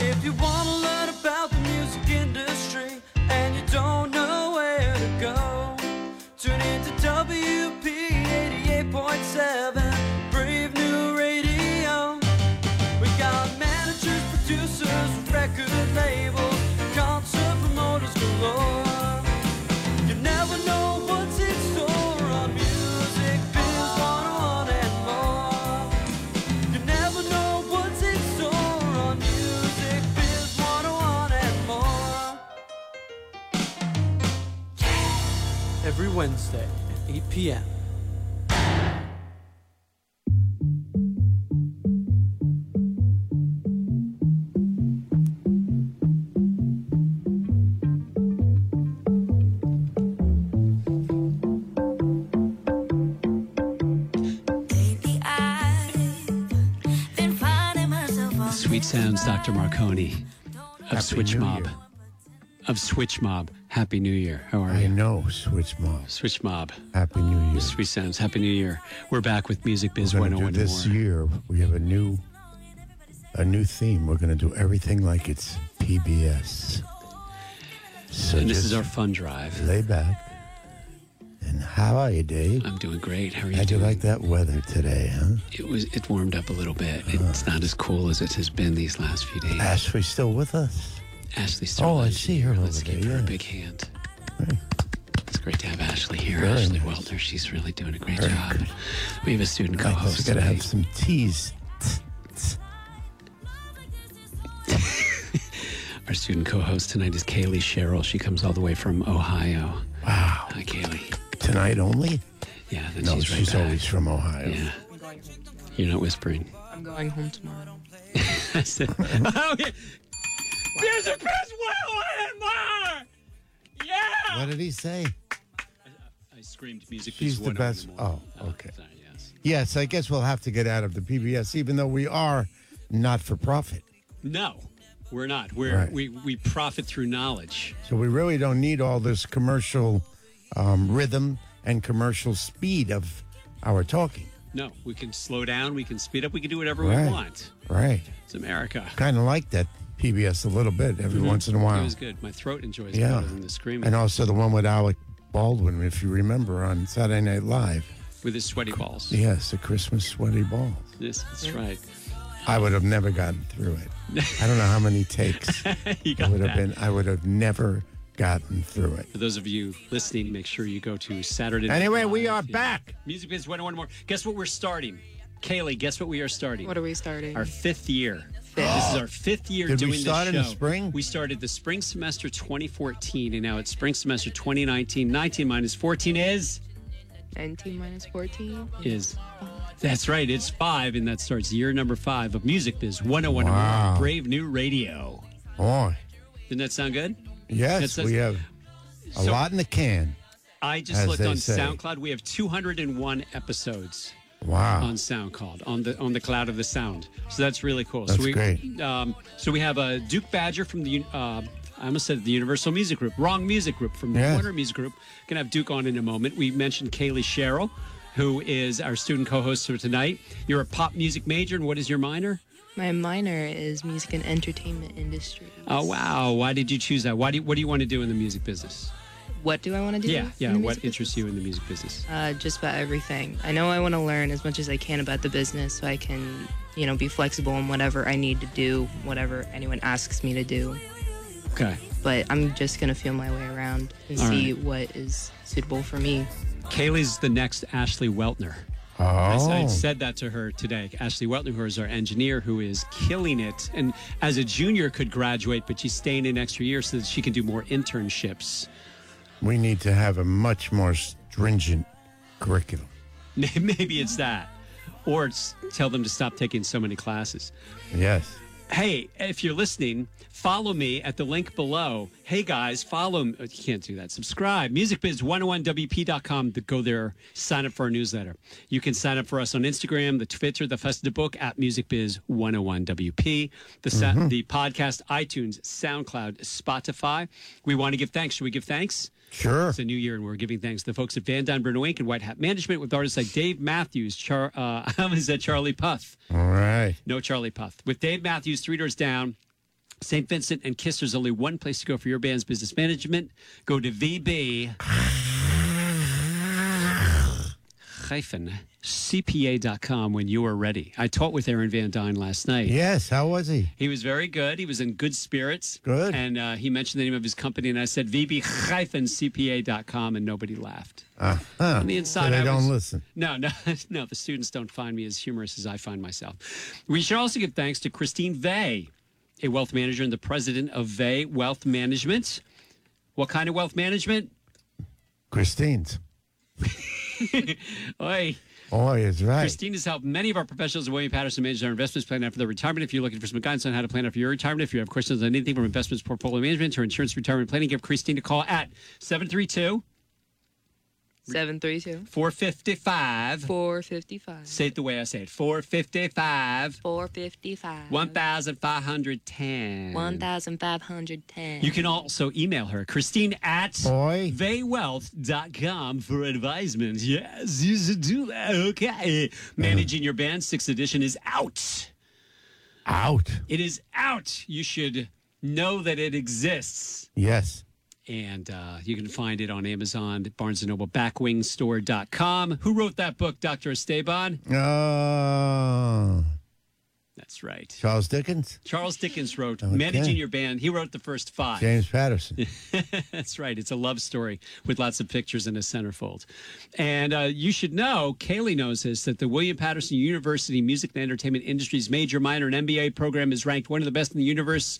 If you want to learn about the music industry and you don't know where to go, tune into WP on Sweet sounds, Dr. Marcone of Happy Switch New Mob. Of Switch Mob. Happy New Year. How are I you? I know, Switch Mob. Switch Mob. Happy New Year. Sweet sounds. Happy New Year. We're back with Music Biz We're gonna 101 do this more. year. We have a new, a new theme. We're going to do everything like it's PBS. So And this is our fun drive. lay back. And how are you, Dave? I'm doing great. How are you How'd you like that weather today, huh? It was. It warmed up a little bit. It's uh-huh. not as cool as it has been these last few days. Ashley still with us? Ashley Oh, I see her Let's give there, her a big hand. Right. It's great to have Ashley here. Very Ashley nice. Weltner. She's really doing a great Very job. good. We have a student co host. co-host got to have some teas. Our student co-host tonight is Kaylee Sherrill. She comes all the way from Ohio. Wow. Hi, Kaylee. Tonight only? Yeah, then No, she's she's, right back. always from Ohio. Yeah. You're not whispering. I'm going home tomorrow. I said, oh, yeah. There's a best one more! Yeah! What did he say? I screamed music. She's is the one over best- more. oh, okay. sorry, yes. Yes, I guess we'll have to get out of the PBS, even though we are not for profit. No, we're not. We're Right. we we profit through knowledge. So we really don't need all this commercial um, rhythm and commercial speed of our talking. No, we can slow down. We can speed up. We can do whatever Right. we want. Right. It's America. Kind of like that PBS a little bit every mm-hmm. once in a while. It was good. My throat enjoys it Yeah. better than the screaming And also the one with Alec Baldwin, if you remember, on Saturday Night Live. with his sweaty balls. Yes, the Christmas sweaty balls. Yes, that's right. I would have never gotten through it. I don't know how many takes you it got would have that. been. I would have never gotten through it. For those of you listening, make sure you go to Saturday. Night Anyway, we are Yeah. back. Music Biz 101 more. Guess what we're starting? Kaylee, guess what we are starting? What are we starting? Our fifth year. This is our fifth year Did we doing start this in show. the spring? We started the spring semester 2014, and now it's spring semester 2019. 19 minus 14 is 19 minus 14? is. That's right. It's five, and that starts year number five of Music Biz 101 Wow. Brave New Radio. Boy. Didn't that sound good? Yes, That's- we have a So- lot in the can. I just looked on say. SoundCloud. We have 201 episodes. Wow. on SoundCloud on the on the cloud of the sound. So that's really cool. That's so we, great. Um, so we have a Duke Badger from the uh, I almost said the Universal Music Group, wrong music group from the Yeah. Warner Music Group. Gonna have Duke on in a moment. We mentioned Kaylee Sherrill, who is our student co-host for tonight. You're a pop music major, and what is your minor? My minor is music and entertainment industry. Oh wow! Why did you choose that? Why do you, what do you want to do in the music business? What do I want to do? Yeah, yeah. the What music interests business? you in the music business? Uh, just about everything. I know I want to learn as much as I can about the business so I can, you know, be flexible in whatever I need to do, whatever anyone asks me to do. Okay. But I'm just going to feel my way around and All see right. what is suitable for me. Kaylee's the next Ashley Weltner. Oh, I, s- I said that to her today. Ashley Weltner, who is our engineer, who is killing it, and as a junior could graduate, but she's staying an extra year so that she can do more internships. We need to have a much more stringent curriculum. Maybe it's that, or it's tell them to stop taking so many classes. Yes. Hey, if you're listening, follow me at the link below. Hey guys, follow me. You can't do that. Subscribe. MusicBiz101WP.com to go there, sign up for our newsletter. You can sign up for us on Instagram, the Twitter, the Festa Book at MusicBiz101WP, the, sa- mm-hmm. the podcast, iTunes, SoundCloud, Spotify. We want to give thanks. Should we give thanks? Sure. It's a new year, and we're giving thanks to the folks at Van Dyne Bruno Inc. and White Hat Management with artists like Dave Matthews, Char- uh, I was at Charlie Puth. All right. No Charlie Puth. With Dave Matthews, Three Doors Down, St. Vincent and Kiss, there's only one place to go for your band's business management. Go to VB hyphen CPA.com when you are ready. I taught with Aaron Van Dyne last night. Yes, how was he? He was very good. He was in good spirits. Good. And uh, he mentioned the name of his company, and I said VB-CPA.com, and nobody laughed. Uh, huh. On the inside, So they I don't was- listen. No, no, no. The students don't find me as humorous as I find myself. We should also give thanks to Christine Vey, a wealth manager and the president of Vey Wealth Management. What kind of wealth management? Christine's. Oi. Oh, it's right. Christine has helped many of our professionals at William Paterson manage their investments plan after their retirement. If you're looking for some guidance on how to plan for your retirement, if you have questions on anything from investments, portfolio management, or insurance retirement planning, give Christine a call at 732 732 455. 455. Say it the way I say it 455 455. 1510. 1510. You can also email her, Christine at Boy. vaywealth.com for advisement. Yes, you should do that. Okay. Managing Your Band, sixth edition is out. Out. It is out. You should know that it exists. Yes. And uh, you can find it on Amazon, Barnes & Noble, backwingstore.com. Who wrote that book, Dr. Esteban? Oh. That's right. Charles Dickens? Charles Dickens wrote Okay. Managing Your Band. He wrote the first five. James Patterson. That's right. It's a love story with lots of pictures in a centerfold. And uh, you should know, Kaylee knows this, that the William Paterson University Music and Entertainment Industry's major, minor, and MBA program is ranked one of the best in the universe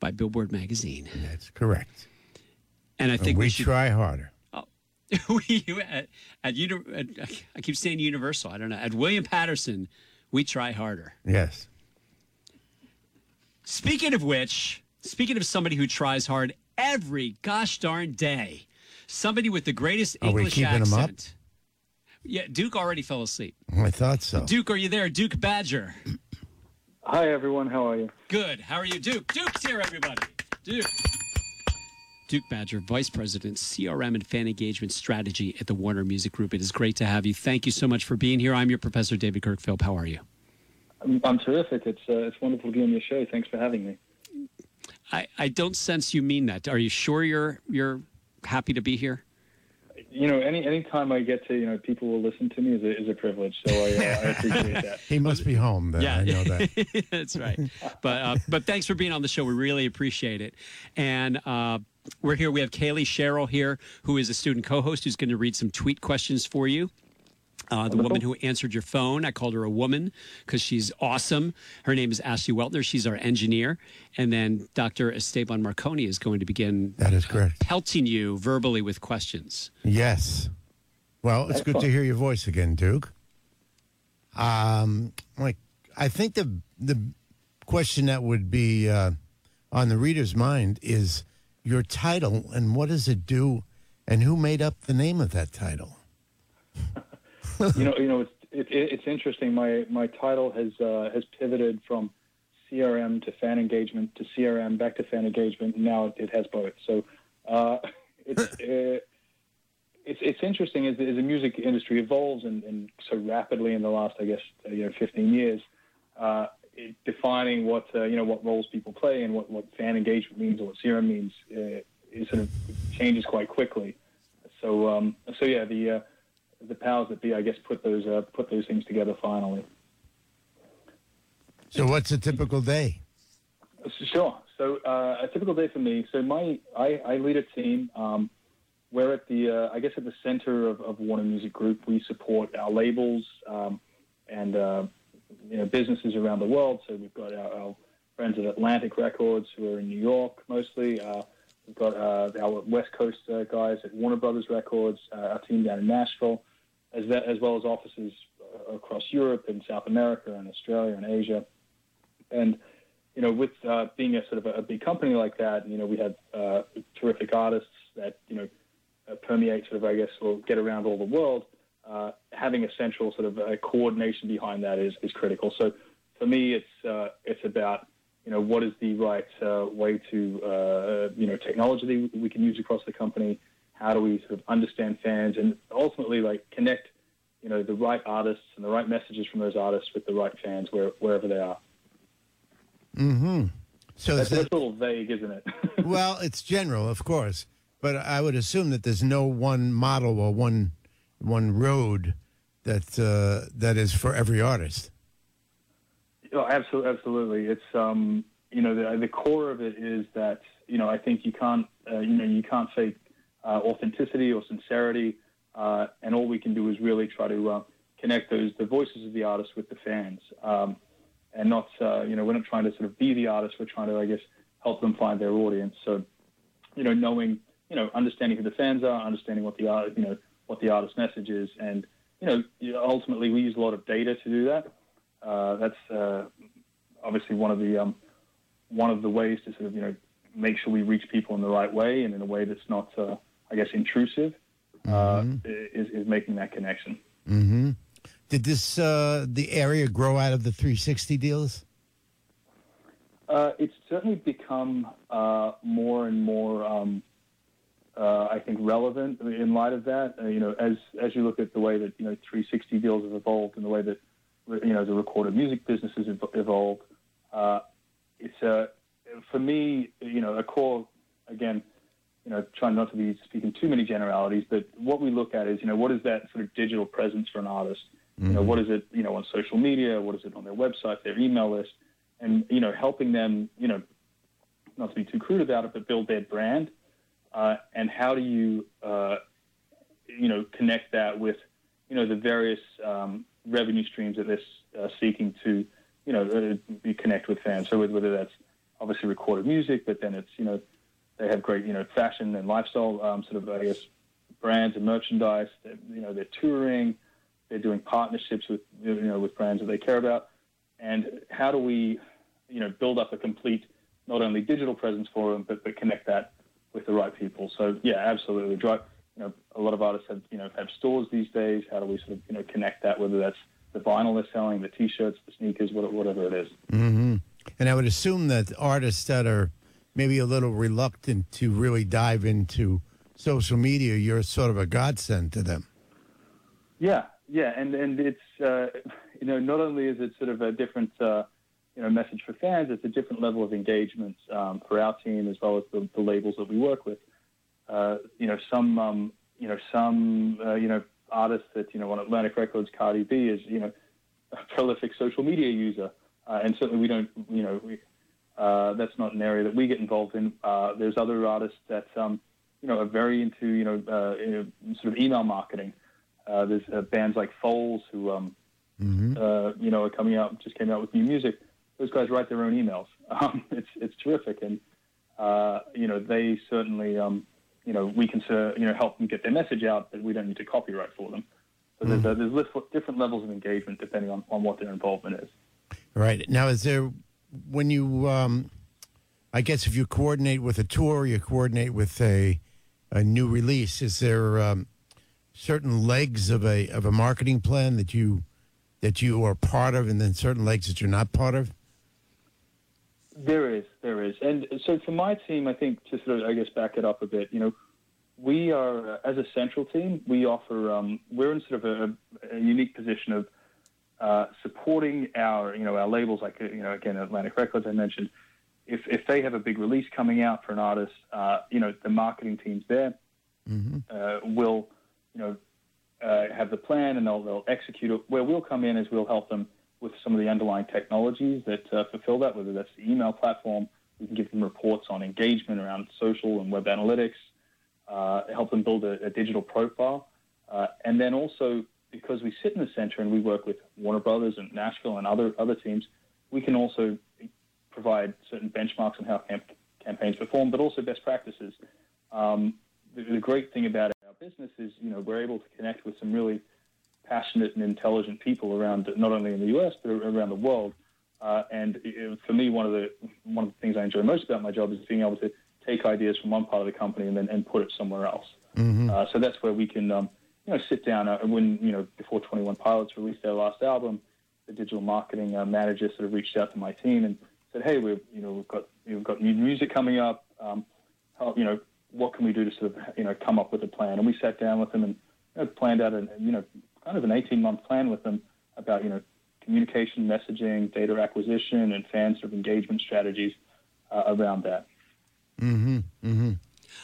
by Billboard magazine. That's correct. And I And think we we should. try harder. Oh, we at, at, uni- at I keep saying Universal. I don't know. At William Paterson, we try harder. Yes. Speaking of which, speaking of somebody who tries hard every gosh darn day, somebody with the greatest Are we English keeping 'em up? accent. Yeah, Duke already fell asleep. I thought so. Duke, are you there? Duke Badger. Hi, everyone. How are you? Good. How are you, Duke? Duke's here, everybody. Duke. Duke Badger, Vice President, CRM and Fan Engagement Strategy at the Warner Music Group. It is great to have you. Thank you so much for being here. I'm your professor, David Kirkphilp. How are you? I'm, I'm terrific. It's uh, it's wonderful to be on your show. Thanks for having me. I, I don't sense you mean that. Are you sure you're you're happy to be here? You know, any any time I get to, you know, people will listen to me is a, is a privilege. So I, uh, I appreciate that. He must be home then. I know that. That's right. But uh, but thanks for being on the show. We really appreciate it. And uh, we're here. We have Kaylee Sherrill here, who is a student co-host, who's going to read some tweet questions for you. Uh, the woman who answered your phone, I called her a woman because she's awesome. Her name is Ashley Weltner. She's our engineer. And then Dr. Esteban Marcone is going to begin That is correct. pelting you verbally with questions. Yes. Well, it's good to hear your voice again, Duke. Um, like I think the the question that would be uh, on the reader's mind is your title and what does it do, and who made up the name of that title? You know, you know, it's it, it, it's interesting. My my title has uh, has pivoted from CRM to fan engagement to CRM back to fan engagement. And now it, has both. So uh, it's uh, it's it's interesting as, the- as the music industry evolves and, and so rapidly in the last, I guess, uh, you know, 15 years. Uh, it, defining what uh, you know what roles people play and what, what fan engagement means or what CRM means uh, it sort of changes quite quickly. So um, so yeah, the uh, the powers that be, I guess, put those uh, put those things together finally. So, what's a typical day? Sure. So uh, a typical day for me. So my I, I lead a team. Um, we're at the uh, I guess at the center of, of Warner Music Group. We support our labels um, and uh, you know businesses around the world. So we've got our, our friends at Atlantic Records who are in New York mostly. Uh, we've got uh, our West Coast uh, guys at Warner Brothers Records. Uh, our team down in Nashville, as, that, as well as offices uh, across Europe and South America and Australia and Asia. And you know, with uh, being a sort of a, a big company like that, you know, we have terrific artists that you know permeate sort of, I guess, or get around all the world. Uh, having a central sort of uh, coordination behind that is, is critical. So for me, it's uh, it's about you know what is the right uh, way to uh, you know technology that we can use across the company. How do we sort of understand fans and ultimately like connect you know the right artists and the right messages from those artists with the right fans where, wherever they are. Mm-hmm. So That's, that's a little vague, isn't it? well, it's general, of course, but I would assume that there's no one model or one one road that uh, that is for every artist. Oh, absolutely, absolutely. It's um, you know, the, the core of it is that you know, I think you can't, uh, you know, you can't fake uh, authenticity or sincerity, uh, and all we can do is really try to uh, connect those the voices of the artists with the fans, um, and not, uh, you know, we're not trying to sort of be the artist. We're trying to, I guess, help them find their audience. So, you know, knowing, you know, understanding who the fans are, understanding what the art, you know, what the artist's message is, and you know, ultimately we use a lot of data to do that. Uh, that's uh, obviously one of the um, one of the ways to sort of you know make sure we reach people in the right way and in a way that's not, uh, I guess, intrusive. Uh, is, is making that connection. Mm-hmm. Did this uh, the area grow out of the 360 deals? Uh, it's certainly become uh, more and more, um, uh, I think, relevant in light of that. Uh, you know, as as you look at the way that you know 360 deals have evolved and the way that you know the recorded music business has evolved, uh, it's uh, for me, you know, a core again. You know, trying not to be speaking too many generalities, but what we look at is, you know, what is that sort of digital presence for an artist? You know, what is it, you know, on social media? What is it on their website, their email list? and you know helping them you know not to be too crude about it but build their brand uh, and how do you uh, you know connect that with you know the various um, revenue streams that they're uh, seeking to you know uh, connect with fans. So whether that's obviously recorded music but then it's you know they have great you know fashion and lifestyle um, sort of I guess brands and merchandise They're, you know they're touring they're doing partnerships with you know with brands that they care about. And how do we, you know, build up a complete not only digital presence for them, but, but connect that with the right people. So yeah, absolutely. Drive, you know, a lot of artists have you know have stores these days. How do we sort of you know connect that? Whether that's the vinyl they're selling, the T-shirts, the sneakers, whatever it is. Mm-hmm. And I would assume that artists that are maybe a little reluctant to really dive into social media, you're sort of a godsend to them. Yeah, yeah, and and it's uh, you know not only is it sort of a different uh, you know message for fans, it's a different level of engagement um, for our team as well as the, the labels that we work with. Uh, you know some um, you know some uh, you know artists that you know on Atlantic Records, Cardi B is you know a prolific social media user, uh, and certainly we don't you know we, uh, that's not an area that we get involved in. Uh, there's other artists that um, you know are very into you know, uh, you know sort of email marketing. Uh, there's uh, bands like Foals who, um, uh, you know, are coming out, just came out with new music. Those guys write their own emails. Um, it's it's terrific, and uh, you know they certainly, um, you know, we can uh, you know help them get their message out, but we don't need to copyright for them. So there's, uh, there's lif- different levels of engagement depending on, on what their involvement is. Right. Now, is there, when you, um, I guess if you coordinate with a tour, you coordinate with a, a new release, is there um, certain legs of a, of a marketing plan that you, that you are part of and then certain legs that you're not part of? There is, there is, and so for my team, I think to sort of, I guess, back it up a bit. You know, we are uh, as a central team, we offer, um, we're in sort of a, a unique position of uh, supporting our, you know, our labels like, uh, you know, again, Atlantic Records, I mentioned. If if they have a big release coming out for an artist, uh, you know, the marketing teams there uh, will, you know, uh, have the plan and they'll, they'll execute it. Where we'll come in is we'll help them with some of the underlying technologies that uh, fulfill that, whether that's the email platform. We can give them reports on engagement around social and web analytics, uh, help them build a, a digital profile. Uh, and then also, because we sit in the center and we work with Warner Brothers and Nashville and other, other teams, we can also provide certain benchmarks on how camp- campaigns perform, but also best practices. Um, the, the great thing about our business is, you know, we're able to connect with some really passionate and intelligent people around, not only in the U.S. but around the world. Uh, and it, for me, one of the one of the things I enjoy most about my job is being able to take ideas from one part of the company and then and put it somewhere else. Uh, so that's where we can, um, you know, sit down. Uh, when you know, before Twenty One Pilots released their last album, the digital marketing uh, manager sort of reached out to my team and said, "Hey, we've you know we've got we've got new music coming up. Um, how, you know, what can we do to sort of you know come up with a plan?" And we sat down with them and you know, planned out a you know kind of an 18 month plan with them about you know communication, messaging, data acquisition, and fan sort of engagement strategies. uh, around that.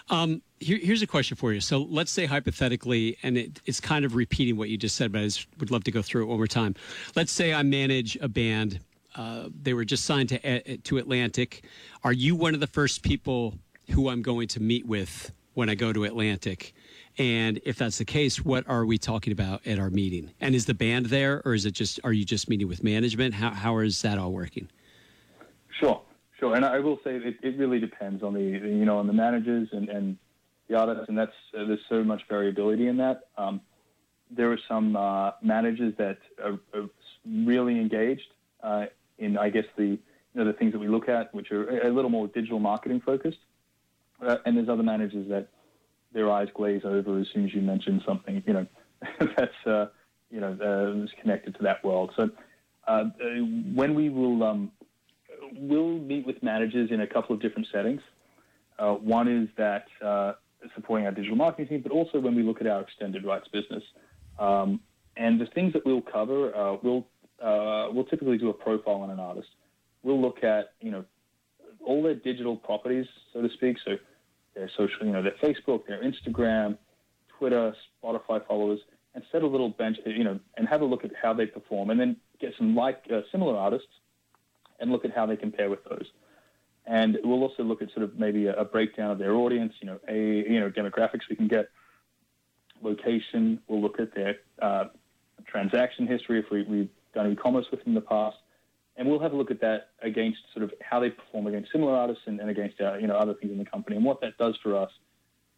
Um, here, here's a question for you. So let's say hypothetically, and it, it's kind of repeating what you just said, but I just would love to go through it one more time. Let's say I manage a band. Uh, they were just signed to uh, to Atlantic. Are you one of the first people who I'm going to meet with when I go to Atlantic? And if that's the case, what are we talking about at our meeting? And is the band there, or is it just are you just meeting with management? How how is that all working? Sure, sure. And I will say it, it really depends on the you know on the managers and, and the artists, and that's uh, there's so much variability in that. Um, there are some uh, managers that are, are really engaged uh, in, I guess the you know the things that we look at, which are a little more digital marketing focused, uh, and there's other managers that their eyes glaze over as soon as you mention something you know that's uh, you know uh, is connected to that world. So uh, when we will um, we'll meet with managers in a couple of different settings. Uh, one is that uh, supporting our digital marketing team, but also when we look at our extended rights business. Um, and the things that we'll cover, uh, we'll uh, we'll typically do a profile on an artist. We'll look at you know all their digital properties, so to speak. So their social, you know, their Facebook, their Instagram, Twitter, Spotify followers, and set a little bench, you know, and have a look at how they perform, and then get some like uh, similar artists and look at how they compare with those. And we'll also look at sort of maybe a, a breakdown of their audience, you know, a you know demographics we can get, location. We'll look at their uh, transaction history if we, we've done e-commerce with them in the past, and we'll have a look at that against sort of how they perform against similar artists and, and against uh, you know other things in the company, and what that does for us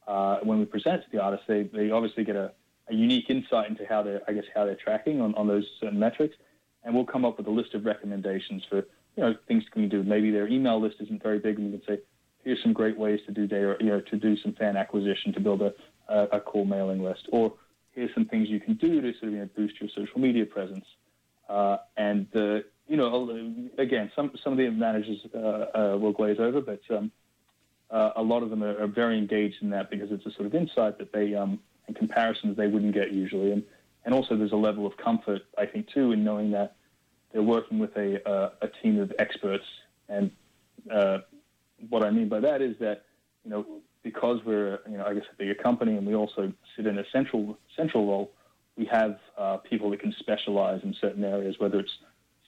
uh, when we present to the artists. They they obviously get a, a unique insight into how they're I guess how they're tracking on, on those certain metrics, and we'll come up with a list of recommendations for you know things can do. Maybe their email list isn't very big, and we can say here's some great ways to do data, you know, to do some fan acquisition, to build a, a, a cool mailing list, or here's some things you can do to sort of you know, boost your social media presence. Uh, and uh, you know, again, some some of the managers uh, uh, will glaze over, but um, uh, a lot of them are, are, very engaged in that because it's a sort of insight that they, um, in comparisons, they wouldn't get usually, and and also there's a level of comfort I think too in knowing that they're working with a, uh, a team of experts. And uh, what I mean by that is that, you know, because we're, you know, I guess a bigger company and we also sit in a central, central role, we have uh, people that can specialize in certain areas, whether it's,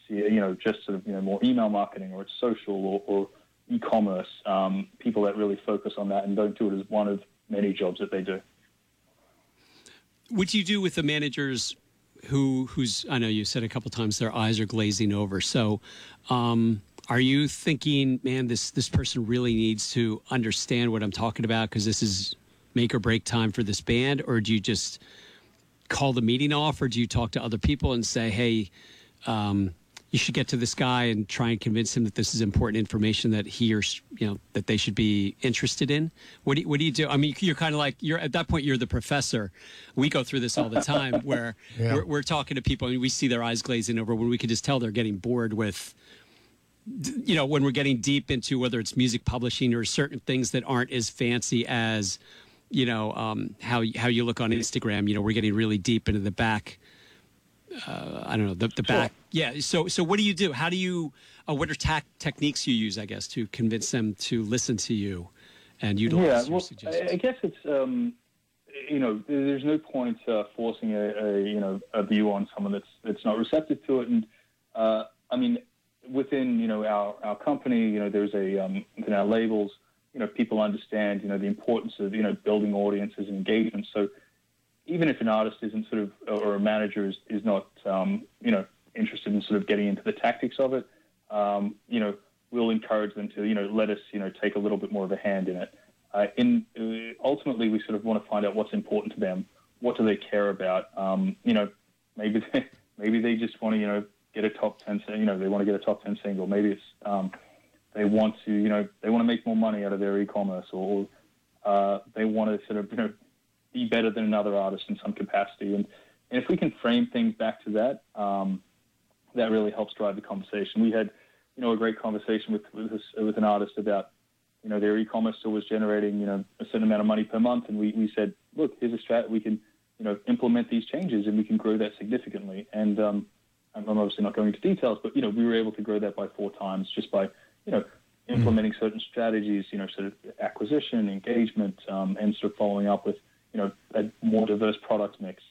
you know, just sort of, you know, more email marketing or it's social or, or e-commerce, um, people that really focus on that and don't do it as one of many jobs that they do. What do you do with the managers who who's I know you said a couple times their eyes are glazing over. So, um, are you thinking, man, this this person really needs to understand what I'm talking about because this is make or break time for this band, or do you just call the meeting off, or do you talk to other people and say, hey, um, you should get to this guy and try and convince him that this is important information that he or you know that they should be interested in. What do you, what do you do? I mean, you're kind of like you're at that point. You're the professor. We go through this all the time where Yeah. we're, we're talking to people and we see their eyes glazing over when we can just tell they're getting bored with. You know, when we're getting deep into whether it's music publishing or certain things that aren't as fancy as, you know, um, how how you look on Instagram. You know, we're getting really deep into the back uh, I don't know the, the back. Yeah. So so what do you do? How do you? Uh, what are tac- techniques you use? I guess to convince them to listen to you and utilize Yeah, your well, suggestions. I, I guess it's um, you know, there's no point uh, forcing a, a you know a view on someone that's that's not receptive to it. And uh, I mean, within you know our, our company, you know, there's a um, within our labels, you know, people understand you know the importance of you know building audiences and engagement. So even if an artist isn't sort of or a manager is, is not um, you know interested in sort of getting into the tactics of it, um, you know, we'll encourage them to you know let us you know take a little bit more of a hand in it. Uh, in uh, ultimately, we sort of want to find out what's important to them. What do they care about? Um, you know, maybe they, maybe they just want to you know get a top ten. You know, they want to get a top ten single. Maybe it's um, they want to you know they want to make more money out of their e-commerce, or uh, they want to sort of you know be better than another artist in some capacity. And, and if we can frame things back to that, um, that really helps drive the conversation. We had, you know, a great conversation with with, this, with an artist about, you know, their e-commerce store was generating, you know, a certain amount of money per month, and we, we said, look, here's a strat. We can, you know, implement these changes, and we can grow that significantly. And um, I'm I'm obviously not going into details, but you know, we were able to grow that by four times just by, you know, implementing certain strategies, you know, sort of acquisition, engagement, um, and sort of following up with, you know, a more diverse product mix.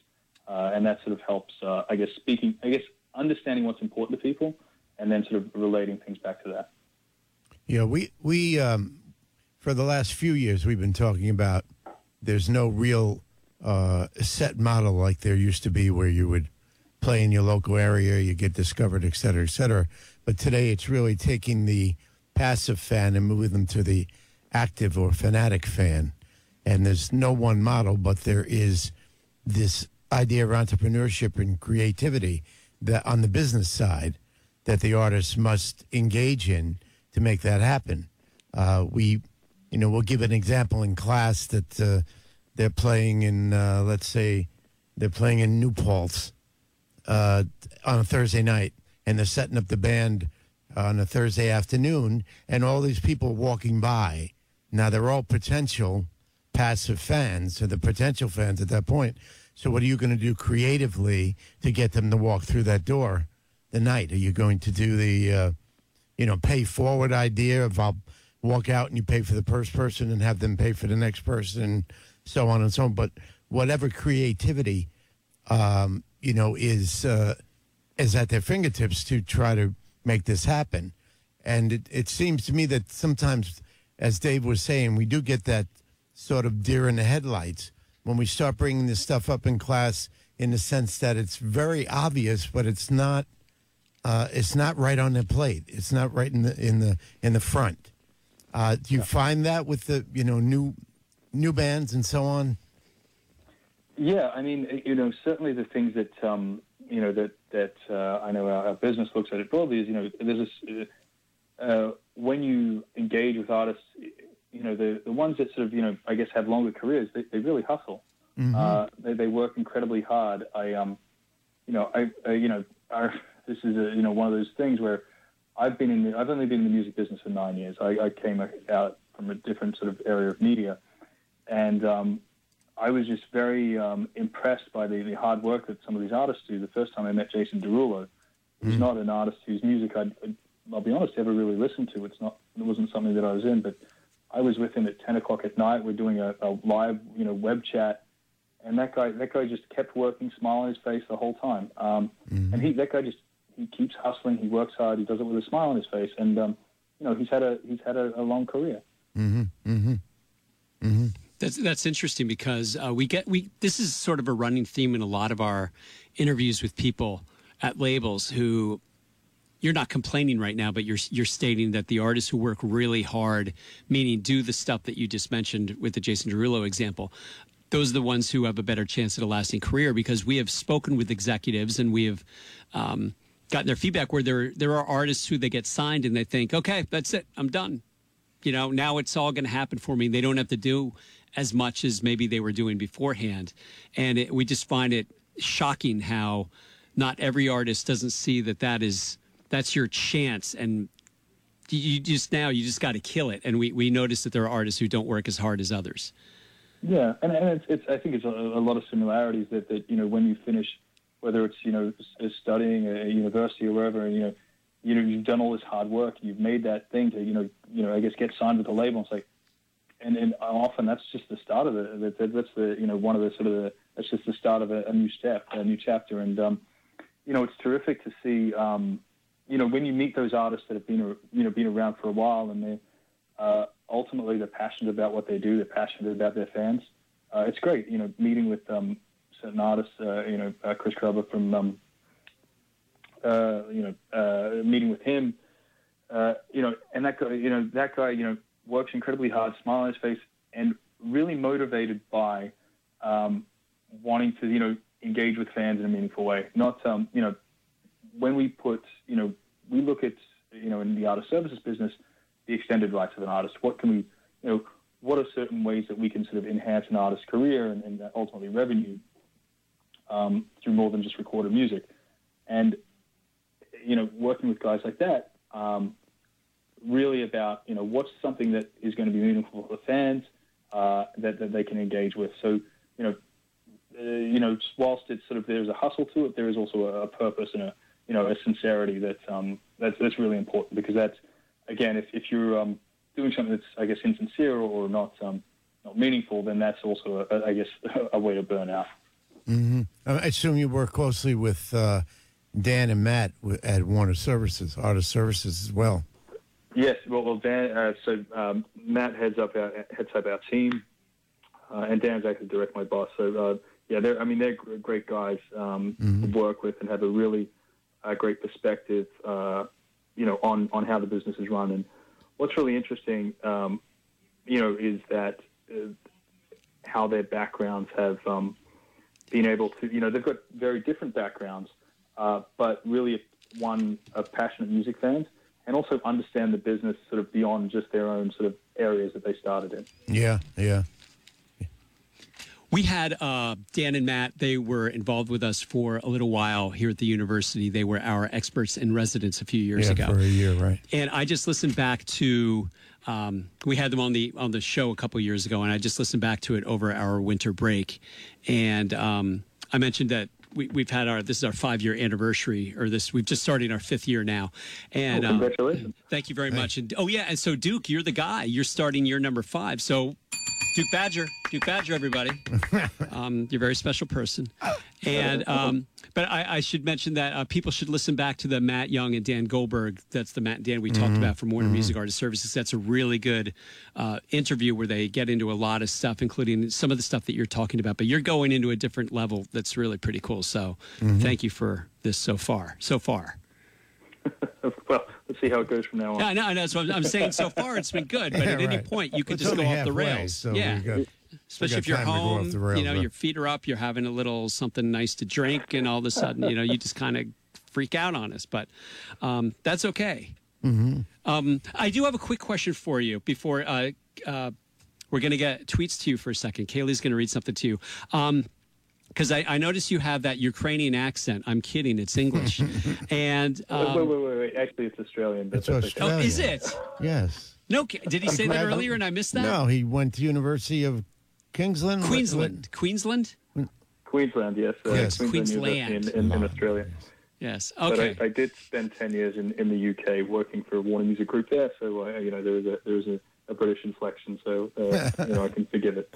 Uh, and that sort of helps, uh, I guess, speaking, I guess, understanding what's important to people and then sort of relating things back to that. Yeah, we we um, for the last few years we've been talking about there's no real uh, set model like there used to be where you would play in your local area, you get discovered, et cetera, et cetera. But today it's really taking the passive fan and moving them to the active or fanatic fan. And there's no one model, but there is this idea of entrepreneurship and creativity that on the business side that the artists must engage in to make that happen. Uh, we, you know, we'll give an example in class that uh, they're playing in, uh, let's say, they're playing in New Paltz uh, on a Thursday night, and they're setting up the band on a Thursday afternoon, and all these people walking by. Now they're all potential passive fans, or the potential fans at that point. So what are you going to do creatively to get them to walk through that door the night? Are you going to do the, uh, you know, pay forward idea of I'll walk out and you pay for the first person and have them pay for the next person, and so on and so on. But whatever creativity, um, you know, is uh, is at their fingertips to try to make this happen. And it, it seems to me that sometimes, as Dave was saying, we do get that sort of deer in the headlights when we start bringing this stuff up in class in the sense that it's very obvious, but it's not. Uh, it's not right on the plate. It's not right in the in the in the front. Uh, do you find that with the you know new new bands and so on? Yeah, I mean, you know, certainly the things that um, you know that that uh, I know our, our business looks at it broadly is you know there's this uh, when you engage with artists, you know the the ones that sort of you know I guess have longer careers, they, they really hustle. Uh, they, they work incredibly hard. I um, you know, I, I you know, our, this is a, you know one of those things where I've been in the, I've only been in the music business for nine years. I, I came out from a different sort of area of media, and um, I was just very um, impressed by the, the hard work that some of these artists do. The first time I met Jason Derulo, who's not an artist whose music I'd, I'll be honest, ever really listened to. It's not, it wasn't something that I was in, but I was with him at 10 o'clock at night. We're doing a, a live, you know, web chat, and that guy, that guy just kept working, smile on his face the whole time. Um, And he, that guy just, he keeps hustling. He works hard. He does it with a smile on his face, and um, you know, he's had a, he's had a, a long career. That's that's interesting because uh, we get we this is sort of a running theme in a lot of our interviews with people at labels who you're not complaining right now, but you're you're stating that the artists who work really hard, meaning do the stuff that you just mentioned with the Jason Derulo example, those are the ones who have a better chance at a lasting career because we have spoken with executives and we have um, gotten their feedback where there there are artists who they get signed and they think, okay, that's it, I'm done you know, now it's all going to happen for me. They don't have to do as much as maybe they were doing beforehand. And it, we just find it shocking how not every artist doesn't see that that is that's your chance and you- just now you just got to kill it and we, we notice that there are artists who don't work as hard as others Yeah, and, and it's, it's I think it's a, a lot of similarities that, that you know when you finish, whether it's you know studying at a university or wherever, you know, you know you've done all this hard work, you've made that thing to you know you know I guess get signed with a label. It's like, and and often that's just the start of it. That, that, that's the you know one of the sort of the that's just the start of a, a new step, a new chapter, and um, you know it's terrific to see. Um, you know when you meet those artists that have been you know been around for a while and they uh, ultimately they're passionate about what they do. They're passionate about their fans. Uh, it's great, you know, meeting with um, certain artists. Uh, you know, uh, Chris Kruber from, um, uh, you know, uh, meeting with him. Uh, you know, and that guy, you know, that guy, you know, works incredibly hard, smile on his face, and really motivated by um, wanting to, you know, engage with fans in a meaningful way. Not, um, you know, when we put, you know, we look at, you know, in the artist services business, the extended rights of an artist. What can we, you know, what are certain ways that we can sort of enhance an artist's career and, and ultimately revenue um, through more than just recorded music? And, you know, working with guys like that, um, really about, you know, what's something that is going to be meaningful for the fans uh, that, that they can engage with. So, you know, uh, you know, whilst it's sort of there's a hustle to it, there is also a, a purpose and a you know a sincerity that um, that's that's really important because that's again, if, if you're um, doing something that's, I guess, insincere or not um, not meaningful, then that's also, a, I guess, a way to burn out. I assume you work closely with uh, Dan and Matt at Warner Services, Artist Services as well. Yes, well, well Dan. Uh, so um, Matt heads up our heads up our team, uh, and Dan's actually direct my boss. So uh, yeah, they're I mean they're great guys um, to work with and have a really uh, great perspective, uh, you know, on on how the business is run. And what's really interesting, um, you know, is that uh, how their backgrounds have um, been able to, you know, they've got very different backgrounds, uh, but really one of passionate music fans and also understand the business sort of beyond just their own sort of areas that they started in. Yeah, yeah. We had uh, Dan and Matt. They were involved with us for a little while here at the university. They were our experts in residence a few years yeah, ago. for a year, right? and I just listened back to. Um, we had them on the on the show a couple years ago, and I just listened back to it over our winter break, and um, I mentioned that. We, we've had our this is our five year anniversary or this we've just started our fifth year now and Oh, um, congratulations. thank you very much and oh yeah and so duke you're the guy you're starting year number five so duke badger duke badger everybody um, you're a very special person and um, but I, I should mention that uh, people should listen back to the Matt Young and Dan Goldberg. That's the Matt and Dan we talked about from Warner Music Artist Services. That's a really good uh, interview where they get into a lot of stuff, including some of the stuff that you're talking about. But you're going into a different level that's really pretty cool. So thank you for this so far. So far. well, let's see how it goes from now on. Yeah, I know, I know. That's what I'm, I'm saying. So far, it's been good. But Yeah, at any point, you could just go off the halfway, rails. So yeah. got, especially if you're time to go off home, the rails, you know, huh? your feet are up, you're having a little something nice to drink, and all of a sudden, you know, you just kind of freak out on us. But um, that's okay. Mm-hmm. Um, I do have a quick question for you before uh, uh, we're going to get tweets to you for a second. Kaylee's going to read something to you. Um, because I, I noticed you have that Ukrainian accent. I'm kidding. It's English. and um, wait, wait, wait, wait. Actually, it's Australian. But It's that's okay. oh, is it? yes. No, did he say that earlier and I missed that? No, he went to University of Kingsland. What- Queensland. Queensland? Queensland, yes. Uh, Yes. Queensland, Queensland. In, in, in Australia. Yes. But Okay. I, I did spend 10 years in, in the UK working for a Warner Music Group there, so, uh, you know, there was a, there was a, a British inflection, so, uh, you know, I can forgive it.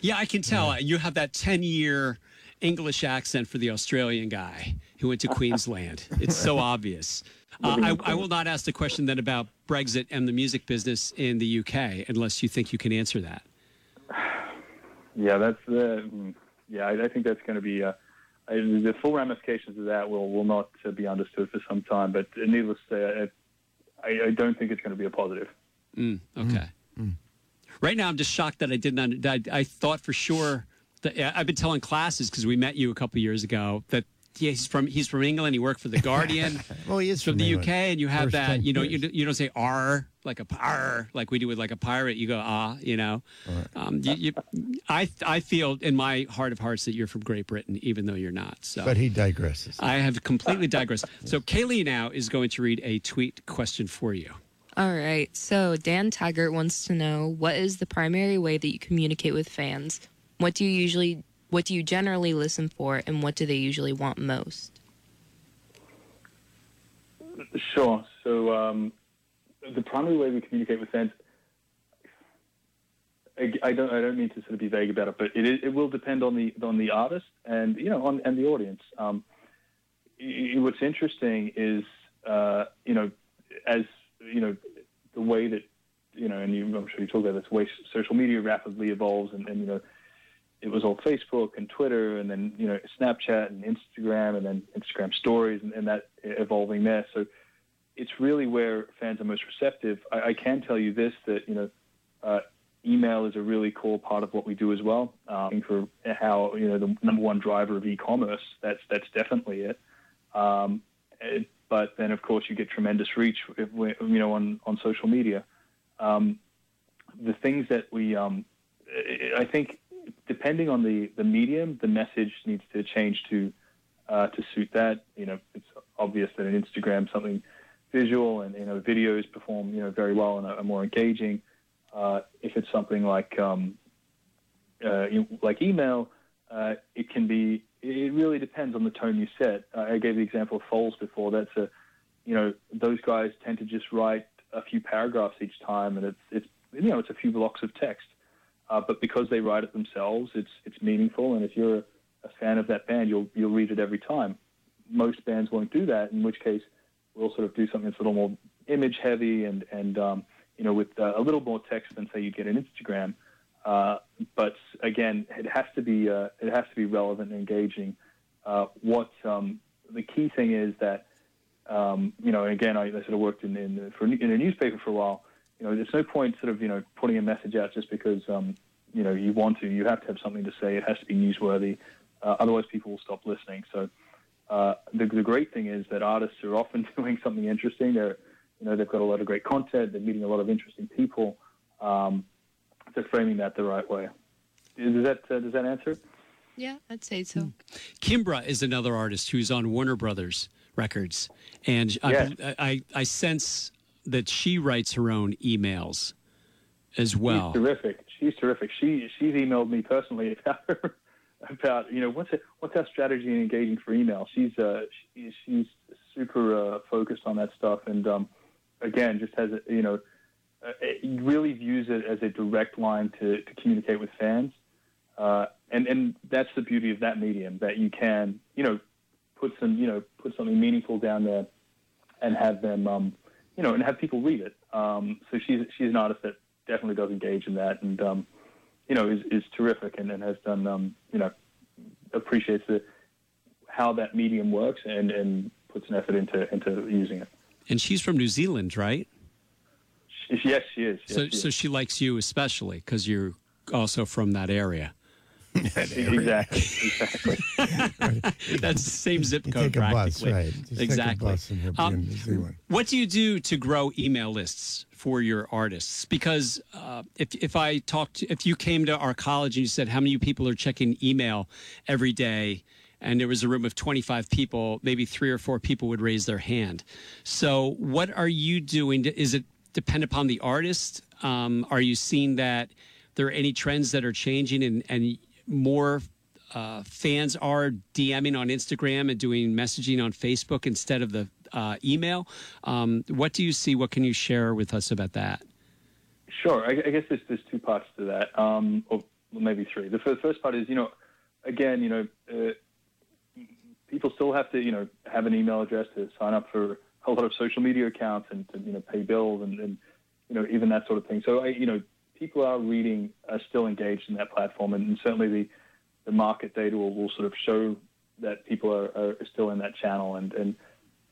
Yeah, I can tell. You have that 10 year English accent for the Australian guy who went to Queensland. It's so obvious. Uh, I, I will not ask the question then about Brexit and the music business in the UK unless you think you can answer that. Yeah, that's uh, mm, yeah. I, I think that's going to be uh, I, the full ramifications of that will will not uh, be understood for some time. But needless to say, I, I, I don't think it's going to be a positive. Mm, okay. Right now, I'm just shocked that I did not. I, I thought for sure that I've been telling classes because we met you a couple years ago that yeah, he's from he's from England. He worked for the Guardian. Well, he is from, from the England. UK, and you have First that. You know, you, years. you don't say R like a R like we do with like a pirate. You go ah. You know, um, you, you, I I feel in my heart of hearts that you're from Great Britain, even though you're not. So But he digresses. I have completely digressed. So Kaylee now is going to read a tweet question for you. All right. So Dan Taggart wants to know what is the primary way that you communicate with fans? What do you usually what do you generally listen for and what do they usually want most? Sure. So um, the primary way we communicate with fans, I, don't I don't mean to sort of be vague about it, but it it will depend on the on the artist and you know on and the audience. Um, what's interesting is uh, you know as you know the way that you know and you, I'm sure you talk about this way social media rapidly evolves and, and you know it was all Facebook and Twitter and then you know Snapchat and Instagram and then Instagram stories and, and that evolving there. So it's really where fans are most receptive. I, I can tell you this that you know uh, email is a really core part of what we do as well. Um, for how you know the number one driver of e-commerce, that's that's definitely it. Um, it- but then of course you get tremendous reach, you know, on on social media. Um, the things that we, um, I think, depending on the the medium, the message needs to change to uh, to suit that. You know, it's obvious that in Instagram something visual and you know videos perform you know very well and are, are more engaging. Uh, if it's something like um, uh, like email, uh, it can be. It really depends on the tone you set. I gave the example of Foals before. That's a, you know, those guys tend to just write, a few paragraphs each time, and it's it's you know it's a few blocks of text. Uh, but because they write it themselves, it's it's meaningful, and if you're a, a fan of that band, you'll you'll read it every time. Most bands won't do that, in which case we'll sort of do something that's a little more image heavy and and um, you know with uh, a little more text than say you get in Instagram. Uh, but again, it has to be uh, it has to be relevant and engaging. Uh, what um, the key thing is that um, you know, again, I, I sort of worked in in, for, in a newspaper for a while. You know, there's no point sort of you know putting a message out just because um, you know you want to. You have to have something to say. It has to be newsworthy. Uh, otherwise, people will stop listening. So uh, the, the great thing is that artists are often doing something interesting. They're you know they've got a lot of great content. They're meeting a lot of interesting people. Um, they're framing that the right way. Does that uh, does that answer? Yeah, I'd say so. Kimbra is another artist who's on Warner Brothers Records, and Yeah. I, I, I sense that she writes her own emails as well. She's terrific. She's terrific. She she's emailed me personally about her, about you know what's it, what's our strategy in engaging for email. She's uh she, she's super uh, focused on that stuff, and um, again just has a, you know uh, it really views it as a direct line to, to communicate with fans, uh, and and that's the beauty of that medium that you can you know put some you know put something meaningful down there and have them um, you know and have people read it. Um, so she's she's an artist that definitely does engage in that and um, you know is, is terrific and, and has done um, you know appreciates the how that medium works and, and puts an effort into into using it. And she's from New Zealand, right? She, yes, she is. Yes, so, she is. so she likes you especially because you're also from that area. exactly, exactly. That's the same zip You code take a bus, practically. right? Just exactly. Take a bus and you'll be Um, in New What do you do to grow email lists for your artists? Because uh, if if I talked, if you came to our college and you said how many people are checking email every day, and there was a room of twenty five people, maybe three or four people would raise their hand. So, what are you doing? To, is it depend upon the artist? Um, are you seeing that there are any trends that are changing and and more uh, fans are DMing on Instagram and doing messaging on Facebook instead of the uh, email. Um, what do you see? What can you share with us about that? Sure. I, I guess there's, there's two parts to that, um, or maybe three. The first, first part is, you know, again, you know, uh, people still have to, you know, have an email address to sign up for a lot of social media accounts and to, you know, pay bills and, and you know, even that sort of thing. So, I, you know, people are reading, are still engaged in that platform, and, and certainly the, the market data will, will sort of show that people are, are still in that channel, and, and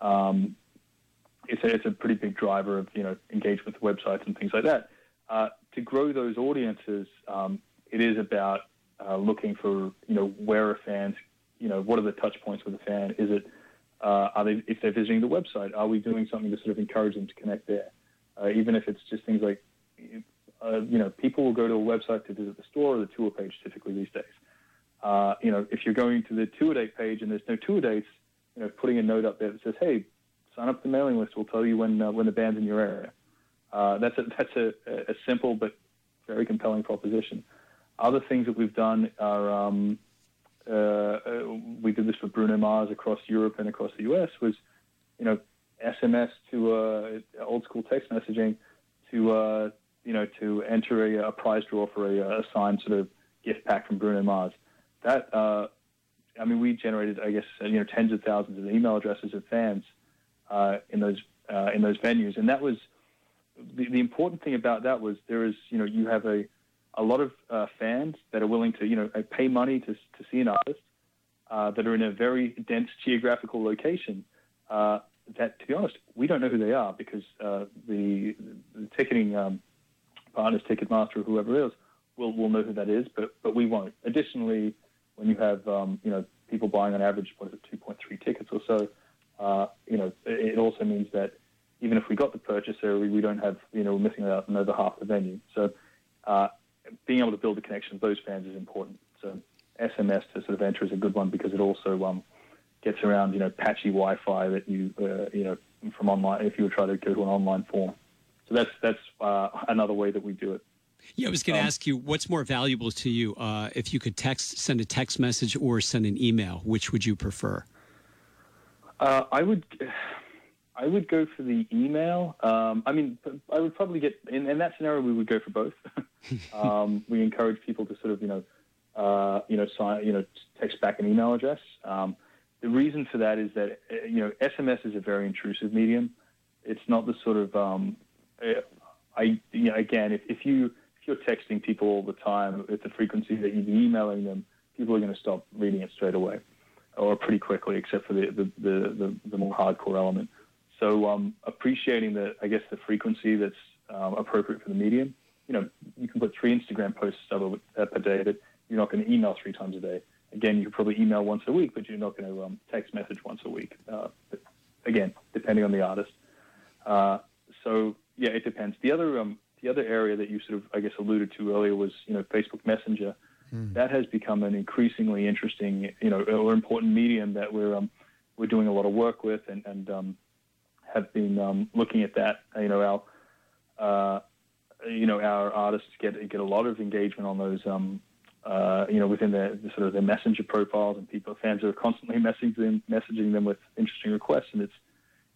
um, it's a, it's a pretty big driver of you know engagement with websites and things like that. Uh, to grow those audiences, um, it is about uh, looking for you know where are fans, you know what are the touch points with a fan? Is it uh, are they if they're visiting the website? Are we doing something to sort of encourage them to connect there? Uh, even if it's just things like uh, you know people will go to a website to visit the store or the tour page typically these days. Uh, you know if you're going to the tour date page and there's no tour dates, you know putting a note up there that says hey sign up the mailing list. We'll tell you when uh, when the band's in your area. Uh, that's a that's a, a simple but very compelling proposition. Other things that we've done are um, we did this for Bruno Mars across Europe and across the U.S. Was you know SMS to uh, old school text messaging to uh, you know to enter a, a prize draw for a, a signed sort of gift pack from Bruno Mars. That uh, I mean, we generated I guess you know tens of thousands of email addresses of fans uh, in those uh, in those venues, and that was the, the important thing about that was there is you know you have a a lot of uh, fans that are willing to you know pay money to to see an artist uh, that are in a very dense geographical location. Uh, that to be honest, we don't know who they are because uh, the, the ticketing um, partners, Ticketmaster, or whoever is, will will know who that is, but but we won't. Additionally, when you have um, you know people buying on average what is it 2.3 tickets or so uh, you know, it it also means that even if we got the purchaser, we, we don't have, you know, we're missing out on over half the venue. So uh, being able to build a connection with those fans is important. So SMS to sort of enter is a good one because it also um, gets around, you know, patchy Wi-Fi that you, uh, you know, from online, if you were trying to go to an online form. So that's, that's uh, another way that we do it. Yeah, I was going to Um, ask you what's more valuable to you uh, if you could text, send a text message, or send an email. Which would you prefer? Uh, I would, I would go for the email. Um, I mean, I would probably get in, in that scenario. We would go for both. um, we encourage people to sort of, you know, uh, you know, sign, you know, text back an email address. Um, the reason for that is that uh, you know, SMS is a very intrusive medium. It's not the sort of, um, uh, I, you know, again, if, if you if you're texting people all the time at the frequency that you're emailing them, people are going to stop reading it straight away or pretty quickly, except for the the, the, the, the more hardcore element. So um, appreciating the, I guess, the frequency that's um, appropriate for the medium. You know, you can put three Instagram posts up a- per day, but you're not going to email three times a day. Again, you could probably email once a week, but you're not going to um, text message once a week. Uh, but again, depending on the artist. Uh, so yeah, it depends. The other um, the other area that you sort of, I guess, alluded to earlier was, you know, Facebook Messenger. That has become an increasingly interesting, you know, or important medium that we're um, we're doing a lot of work with, and, and um, have been um, looking at that. You know, our uh, you know our artists get get a lot of engagement on those. Um, uh, you know, within their the sort of their messenger profiles, and people fans are constantly messaging them, messaging them with interesting requests, and it's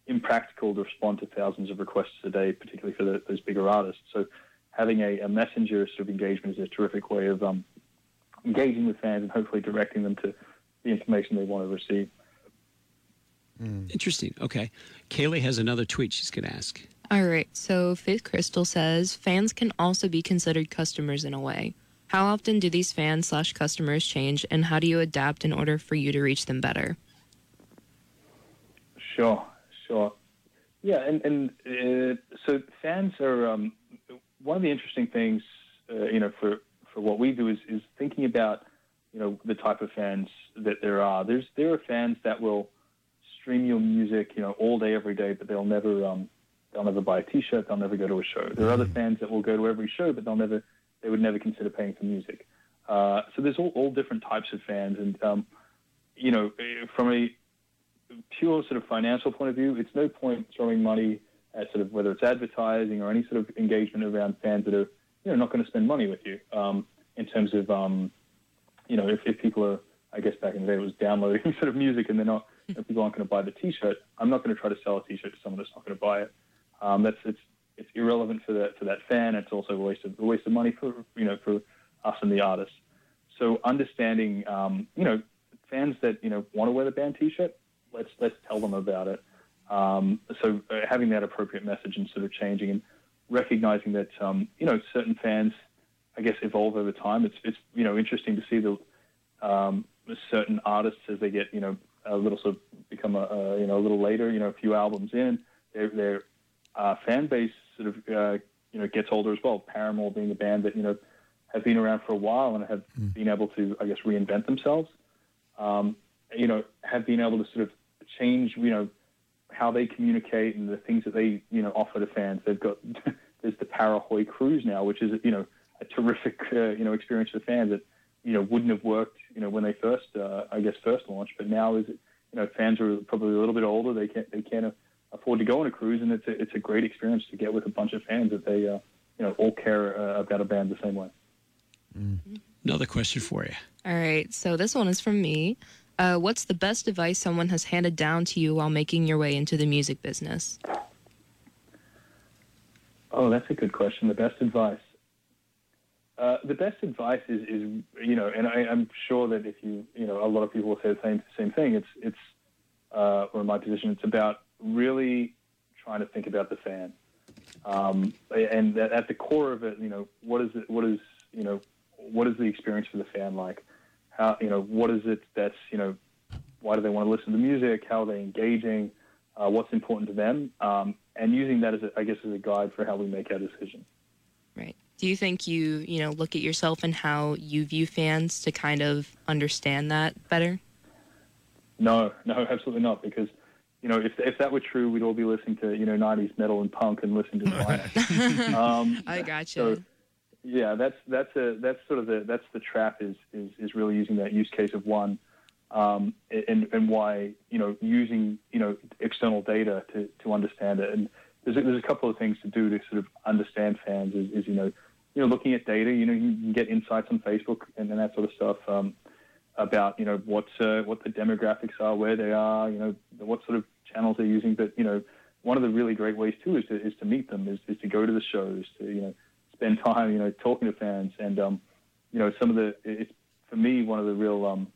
impractical to respond to thousands of requests a day, particularly for the, those bigger artists. So, having a, a messenger sort of engagement is a terrific way of um, engaging with fans and hopefully directing them to the information they want to receive. Interesting. Okay. Kaylee has another tweet she's going to ask. All right. So Faith Crystal says fans can also be considered customers in a way. How often do these fans slash customers change, and how do you adapt in order for you to reach them better? Sure, sure. Yeah, and and uh, so fans are um, one of the interesting things, uh, you know, for for what we do is is thinking about, you know, the type of fans that there are. There's there are fans that will stream your music, you know, all day every day, but they'll never um, they'll never buy a T-shirt, they'll never go to a show. There are other fans that will go to every show, but they'll never they would never consider paying for music. Uh, so there's all, all different types of fans, and um, you know, eh, from a pure sort of financial point of view, it's no point throwing money at sort of whether it's advertising or any sort of engagement around fans that are you know not going to spend money with you. Um, in terms of um, you know if, if people are, I guess back in the day it was downloading sort of music and they're not people aren't going to buy the T-shirt, I'm not going to try to sell a T-shirt to someone that's not going to buy it. Um, that's it's it's irrelevant for that for that fan. It's also a waste of a waste of money for you know for us and the artist. So understanding, um, you know, fans that you know want to wear the band T-shirt, let's let's tell them about it. Um, so uh, having that appropriate message and sort of changing and recognizing that um, you know certain fans, I guess, evolve over time. It's it's you know interesting to see the um, certain artists as they get you know a little sort of become a, a you know a little later, you know, a few albums in, their their uh, fan base sort of uh, you know gets older as well. Paramore being a band that you know have been around for a while and have been able to, I guess, reinvent themselves. Um, you know, have been able to sort of change, you know, how they communicate and the things that they, you know, offer to fans. They've got there's the Parahoy cruise now, which is, you know, a terrific, uh, you know, experience for fans that, you know, wouldn't have worked, you know, when they first, uh, I guess, first launched. But now is, it you know, fans are probably a little bit older. They can't, they can't afford to go on a cruise, and it's a, it's a great experience to get with a bunch of fans that they, uh, you know, all care uh, about a band the same way. Another question for you. All right. So this one is from me. Uh, what's the best advice someone has handed down to you while making your way into the music business? Oh, that's a good question. The best advice. Uh, the best advice is, is you know, and I, I'm sure that if you, you know, a lot of people will say the same same thing. It's it's, uh, or in my position, it's about really trying to think about the fan, um, and that at the core of it, you know, what is it? What is you know, what is the experience for the fan like? How you know, what is it that's you know, why do they want to listen to the music? How are they engaging? Uh, what's important to them? Um, and using that as, a, I guess, as a guide for how we make our decisions. Right. Do you think you, you know, look at yourself and how you view fans to kind of understand that better? No, no, absolutely not. Because you know, if if that were true, we'd all be listening to you know '90s metal and punk and listening to Nirvana. um, I gotcha. So, yeah, that's that's a that's sort of the that's the trap is is is really using that use case of one, um, and and why you know using you know external data to to understand it. And there's a, there's a couple of things to do to sort of understand fans. Is, is you know you know looking at data. You know you can get insights on Facebook and, and that sort of stuff. Um, about you know what uh, what the demographics are, where they are, you know what sort of channels they're using. But you know one of the really great ways too is to is to meet them, is, is to go to the shows, to you know spend time you know talking to fans, and um, you know some of the it's for me one of the real um,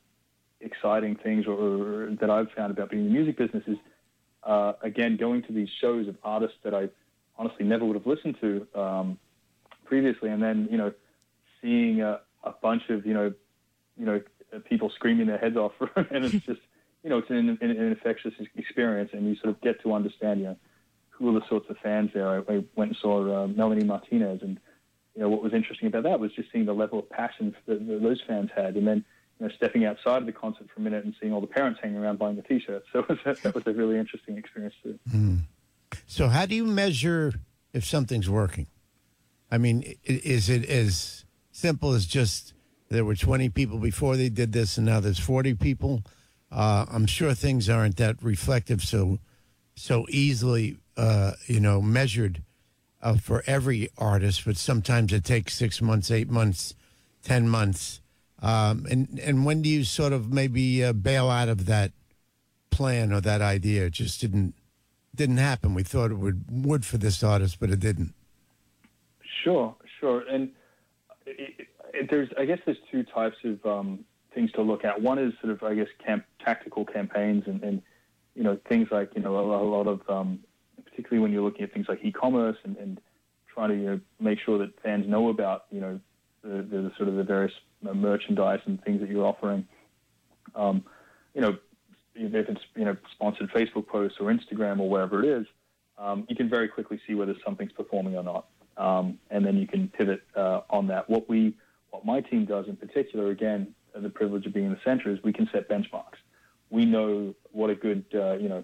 exciting things or, or that I've found about being in the music business is uh, again going to these shows of artists that I honestly never would have listened to um, previously, and then you know seeing a, a bunch of you know you know people screaming their heads off, and it's just you know it's an, an, infectious experience, and you sort of get to understand you know who are the sorts of fans there. I, I went and saw uh, Melanie Martinez, and you know what was interesting about that was just seeing the level of passion that, that those fans had, and then you know stepping outside of the concert for a minute and seeing all the parents hanging around buying the T-shirts. So a, that was a really interesting experience too. So, how do you measure if something's working? I mean, is it as simple as just there were 20 people before they did this and now there's 40 people? Uh, I'm sure things aren't that reflective so so easily, uh, you know, measured uh, for every artist, but sometimes it takes six months, eight months, 10 months. Um, and, and when do you sort of maybe uh, bail out of that plan or that idea? It just didn't didn't happen. We thought it would would for this artist, but it didn't. Sure, sure. And it, it, there's, I guess, there's two types of um, things to look at. One is sort of, I guess, camp, tactical campaigns, and, and you know, things like you know a, lot- a lot of, um, particularly when you're looking at things like e-commerce and, and trying to you know make sure that fans know about you know the, the sort of the various uh, merchandise and things that you're offering. Um, you know, if it's you know sponsored Facebook posts or Instagram or wherever it is, um, you can very quickly see whether something's performing or not, um, and then you can pivot uh, on that. What we, what my team does in particular, again, the privilege of being in the center is we can set benchmarks. We know what a good, uh, you know,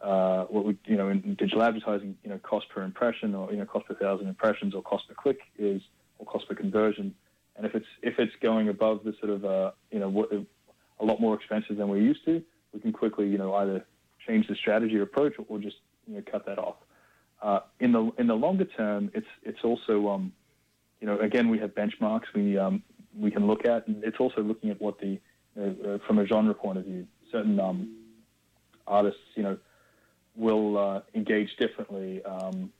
uh, what we, you know, in digital advertising, you know, cost per impression or you know, cost per thousand impressions or cost per click is, or cost per conversion. And if it's if it's going above the sort of, uh, you know, what, a lot more expensive than we're used to, we can quickly, you know, either change the strategy or approach or just you know cut that off. Uh, in the in the longer term, it's it's also um, you know again we have benchmarks we um, we can look at, and it's also looking at what the uh, uh, from a genre point of view, certain um, artists you know will uh, engage differently. Um,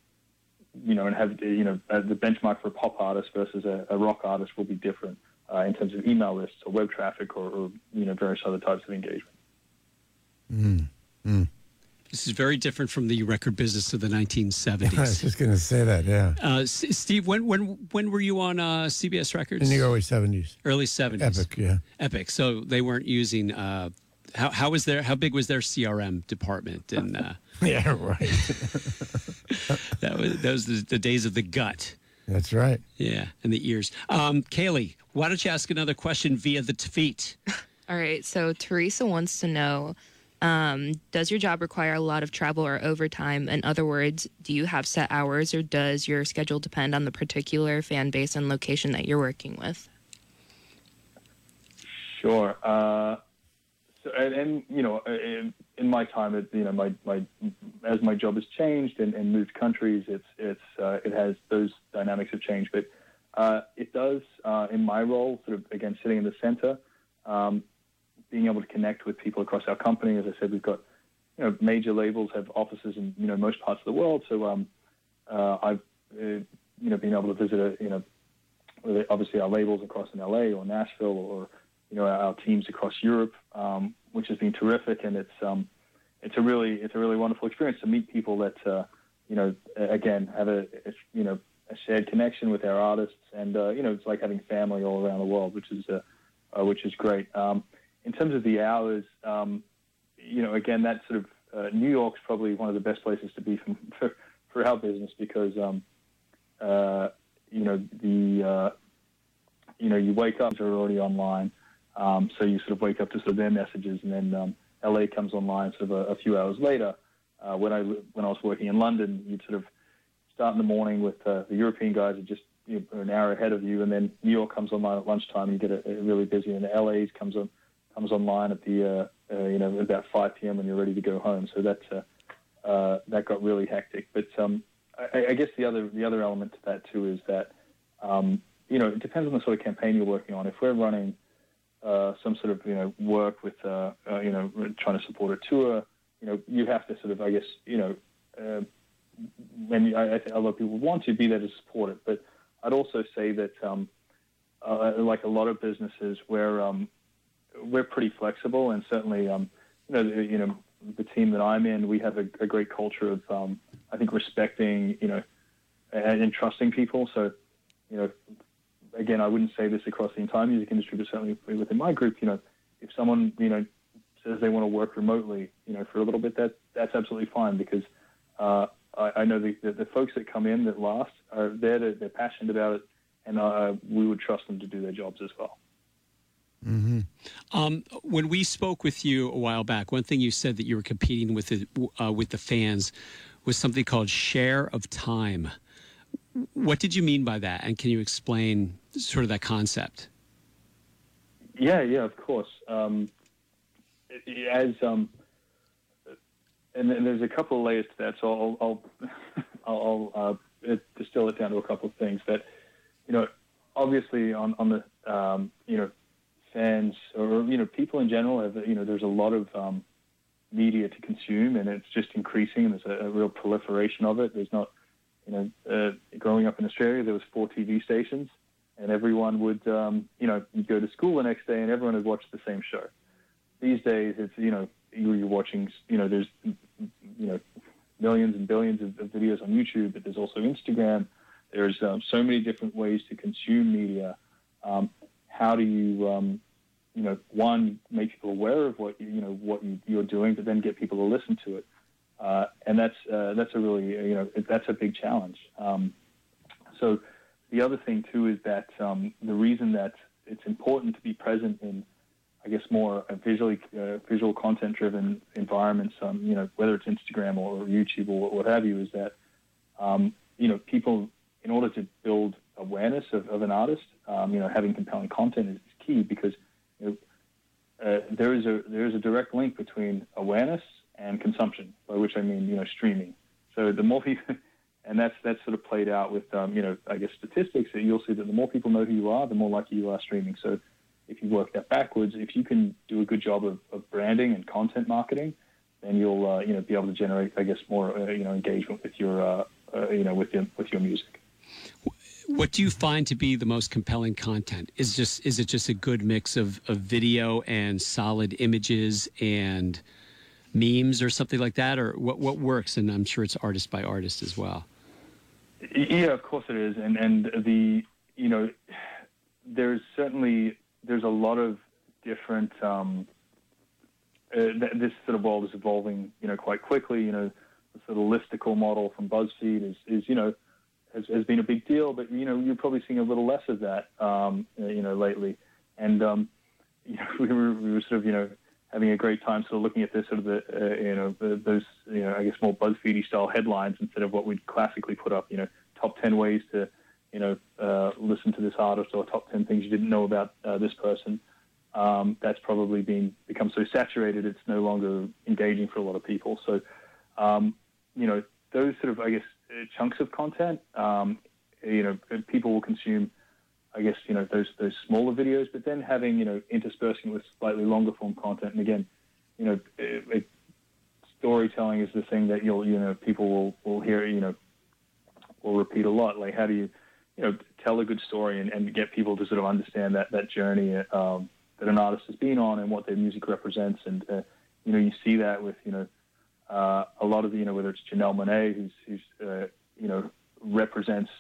you know, and have you know uh, the benchmark for a pop artist versus a, a rock artist will be different in terms of email lists or web traffic or, or you know various other types of engagement. This is very different from the record business of the 1970s. I was just going to say that. Yeah, Uh, S- Steve, when when when were you on uh, CBS Records? in the early seventies, Early 70s. epic. Yeah, Epic. So they weren't using. Uh, how how was their how big was their CRM department? And uh, yeah, right. that was those the, the days of the gut. That's right. Yeah, and the ears. Um, Kaylee, why don't you ask another question via the tweet? All right. So Teresa wants to know um, Does your job require a lot of travel or overtime? In other words, do you have set hours or does your schedule depend on the particular fan base and location that you're working with? Sure. Uh, so, and, and you know, in, in my time, it, you know, my, my as my job has changed and, and moved countries, it's it's uh, it has those dynamics have changed. But uh, it does uh, in my role, sort of again sitting in the center, um, being able to connect with people across our company. As I said, we've got you know major labels have offices in you know most parts of the world. So um, uh, I've uh, you know been able to visit a, you know obviously our labels across in LA or Nashville or you know our teams across Europe, um, which has been terrific, and it's um, it's a really it's a really wonderful experience to meet people that uh, you know again have a, a you know a shared connection with our artists, and uh, you know it's like having family all around the world, which is uh, uh, which is great. Um, in terms of the hours, um, you know again that sort of uh, New York's probably one of the best places to be for for, for our business because um, uh, you know the uh, you know you wake up they're already online. Um, so you sort of wake up to sort of their messages, and then um, LA comes online sort of a, a few hours later. Uh, when I when I was working in London, you'd sort of start in the morning with uh, the European guys are just you know, an hour ahead of you, and then New York comes online at lunchtime. And you get a, a really busy, and LA's comes on comes online at the uh, uh, you know about 5 p.m. when you're ready to go home. So that uh, uh, that got really hectic. But um, I, I guess the other the other element to that too is that um, you know it depends on the sort of campaign you're working on. If we're running uh, some sort of you know work with uh, you know trying to support a tour, you know you have to sort of I guess you know and I, I think a lot of people want to be there to support it. But I'd also say that, um, uh, like a lot of businesses, we're um, we're pretty flexible, and certainly, um, you know, the, you know, the team that I'm in, we have a, a great culture of, um, I think, respecting, you know, and, and trusting people. So, you know, again, I wouldn't say this across the entire music industry, but certainly within my group, you know, if someone, you know, says they want to work remotely, you know, for a little bit, that that's absolutely fine because uh, I, I know the, the, the folks that come in that last are there, to, they're passionate about it, and uh, we would trust them to do their jobs as well. Um, when we spoke with you a while back, one thing you said that you were competing with the, uh, with the fans was something called share of time. What did you mean by that? And can you explain sort of that concept? Yeah, yeah, of course. Um, as um, and then there's a couple of layers to that, so I'll I'll, I'll, I'll uh, distill it down to a couple of things that you know, obviously on on the um, you know fans or you know people in general have you know there's a lot of um, media to consume and it's just increasing and there's a, a real proliferation of it. There's not you know uh, growing up in Australia there was four TV stations and everyone would um, you know you'd go to school the next day and everyone would watch the same show. These days it's you know you're watching you know there's you know millions and billions of, of videos on YouTube, but there's also Instagram. There's um, so many different ways to consume media. Um, how do you, um, you know, one make people aware of what you, know what you, you're doing, but then get people to listen to it, uh, and that's uh, that's a really you know that's a big challenge. Um, so the other thing too is that um, the reason that it's important to be present in I guess more uh, visually uh, visual content driven environments, um, you know, whether it's Instagram or YouTube or what have you, is that um, you know people, in order to build awareness of, of an artist, um, you know, having compelling content is, is key because you know, uh, there is a there is a direct link between awareness and consumption, by which I mean you know streaming. So the more people, and that's that's sort of played out with um, you know I guess statistics that you'll see that the more people know who you are, the more likely you are streaming. So if you work that backwards, if you can do a good job of, of branding and content marketing, then you'll uh, you know be able to generate, I guess, more uh, you know engagement with your uh, uh, you know with your with your music. What do you find to be the most compelling content? Is just is it just a good mix of, of video and solid images and memes or something like that, or what what works? And I'm sure it's artist by artist as well. Yeah, of course it is, and and the you know there's certainly there's a lot of different. Um, uh, th- this sort of world is evolving, you know, quite quickly. You know, the sort of listicle model from BuzzFeed is, is you know, has, has been a big deal, but you know, you're probably seeing a little less of that, um, you know, lately. And um, you know, we were, we were sort of, you know, having a great time sort of looking at this sort of the, uh, you know, the, those, you know, I guess more BuzzFeedy style headlines instead of what we'd classically put up, you know, top 10 ways to, you know, uh, listen to this artist or top 10 things you didn't know about uh, this person. Um, that's probably been become so saturated it's no longer engaging for a lot of people. So, um, you know, those sort of, I guess, chunks of content, um, you know, people will consume, I guess, you know, those those smaller videos, but then having, you know, interspersing with slightly longer form content. And again, you know, it, it, storytelling is the thing that you'll, you know, people will, will hear, you know, will repeat a lot. Like, how do you, you know, tell a good story and, and get people to sort of understand that that journey um, that an artist has been on and what their music represents. And uh, you know, you see that with you know uh, a lot of you know whether it's Janelle Monáe, who's who's uh, you know represents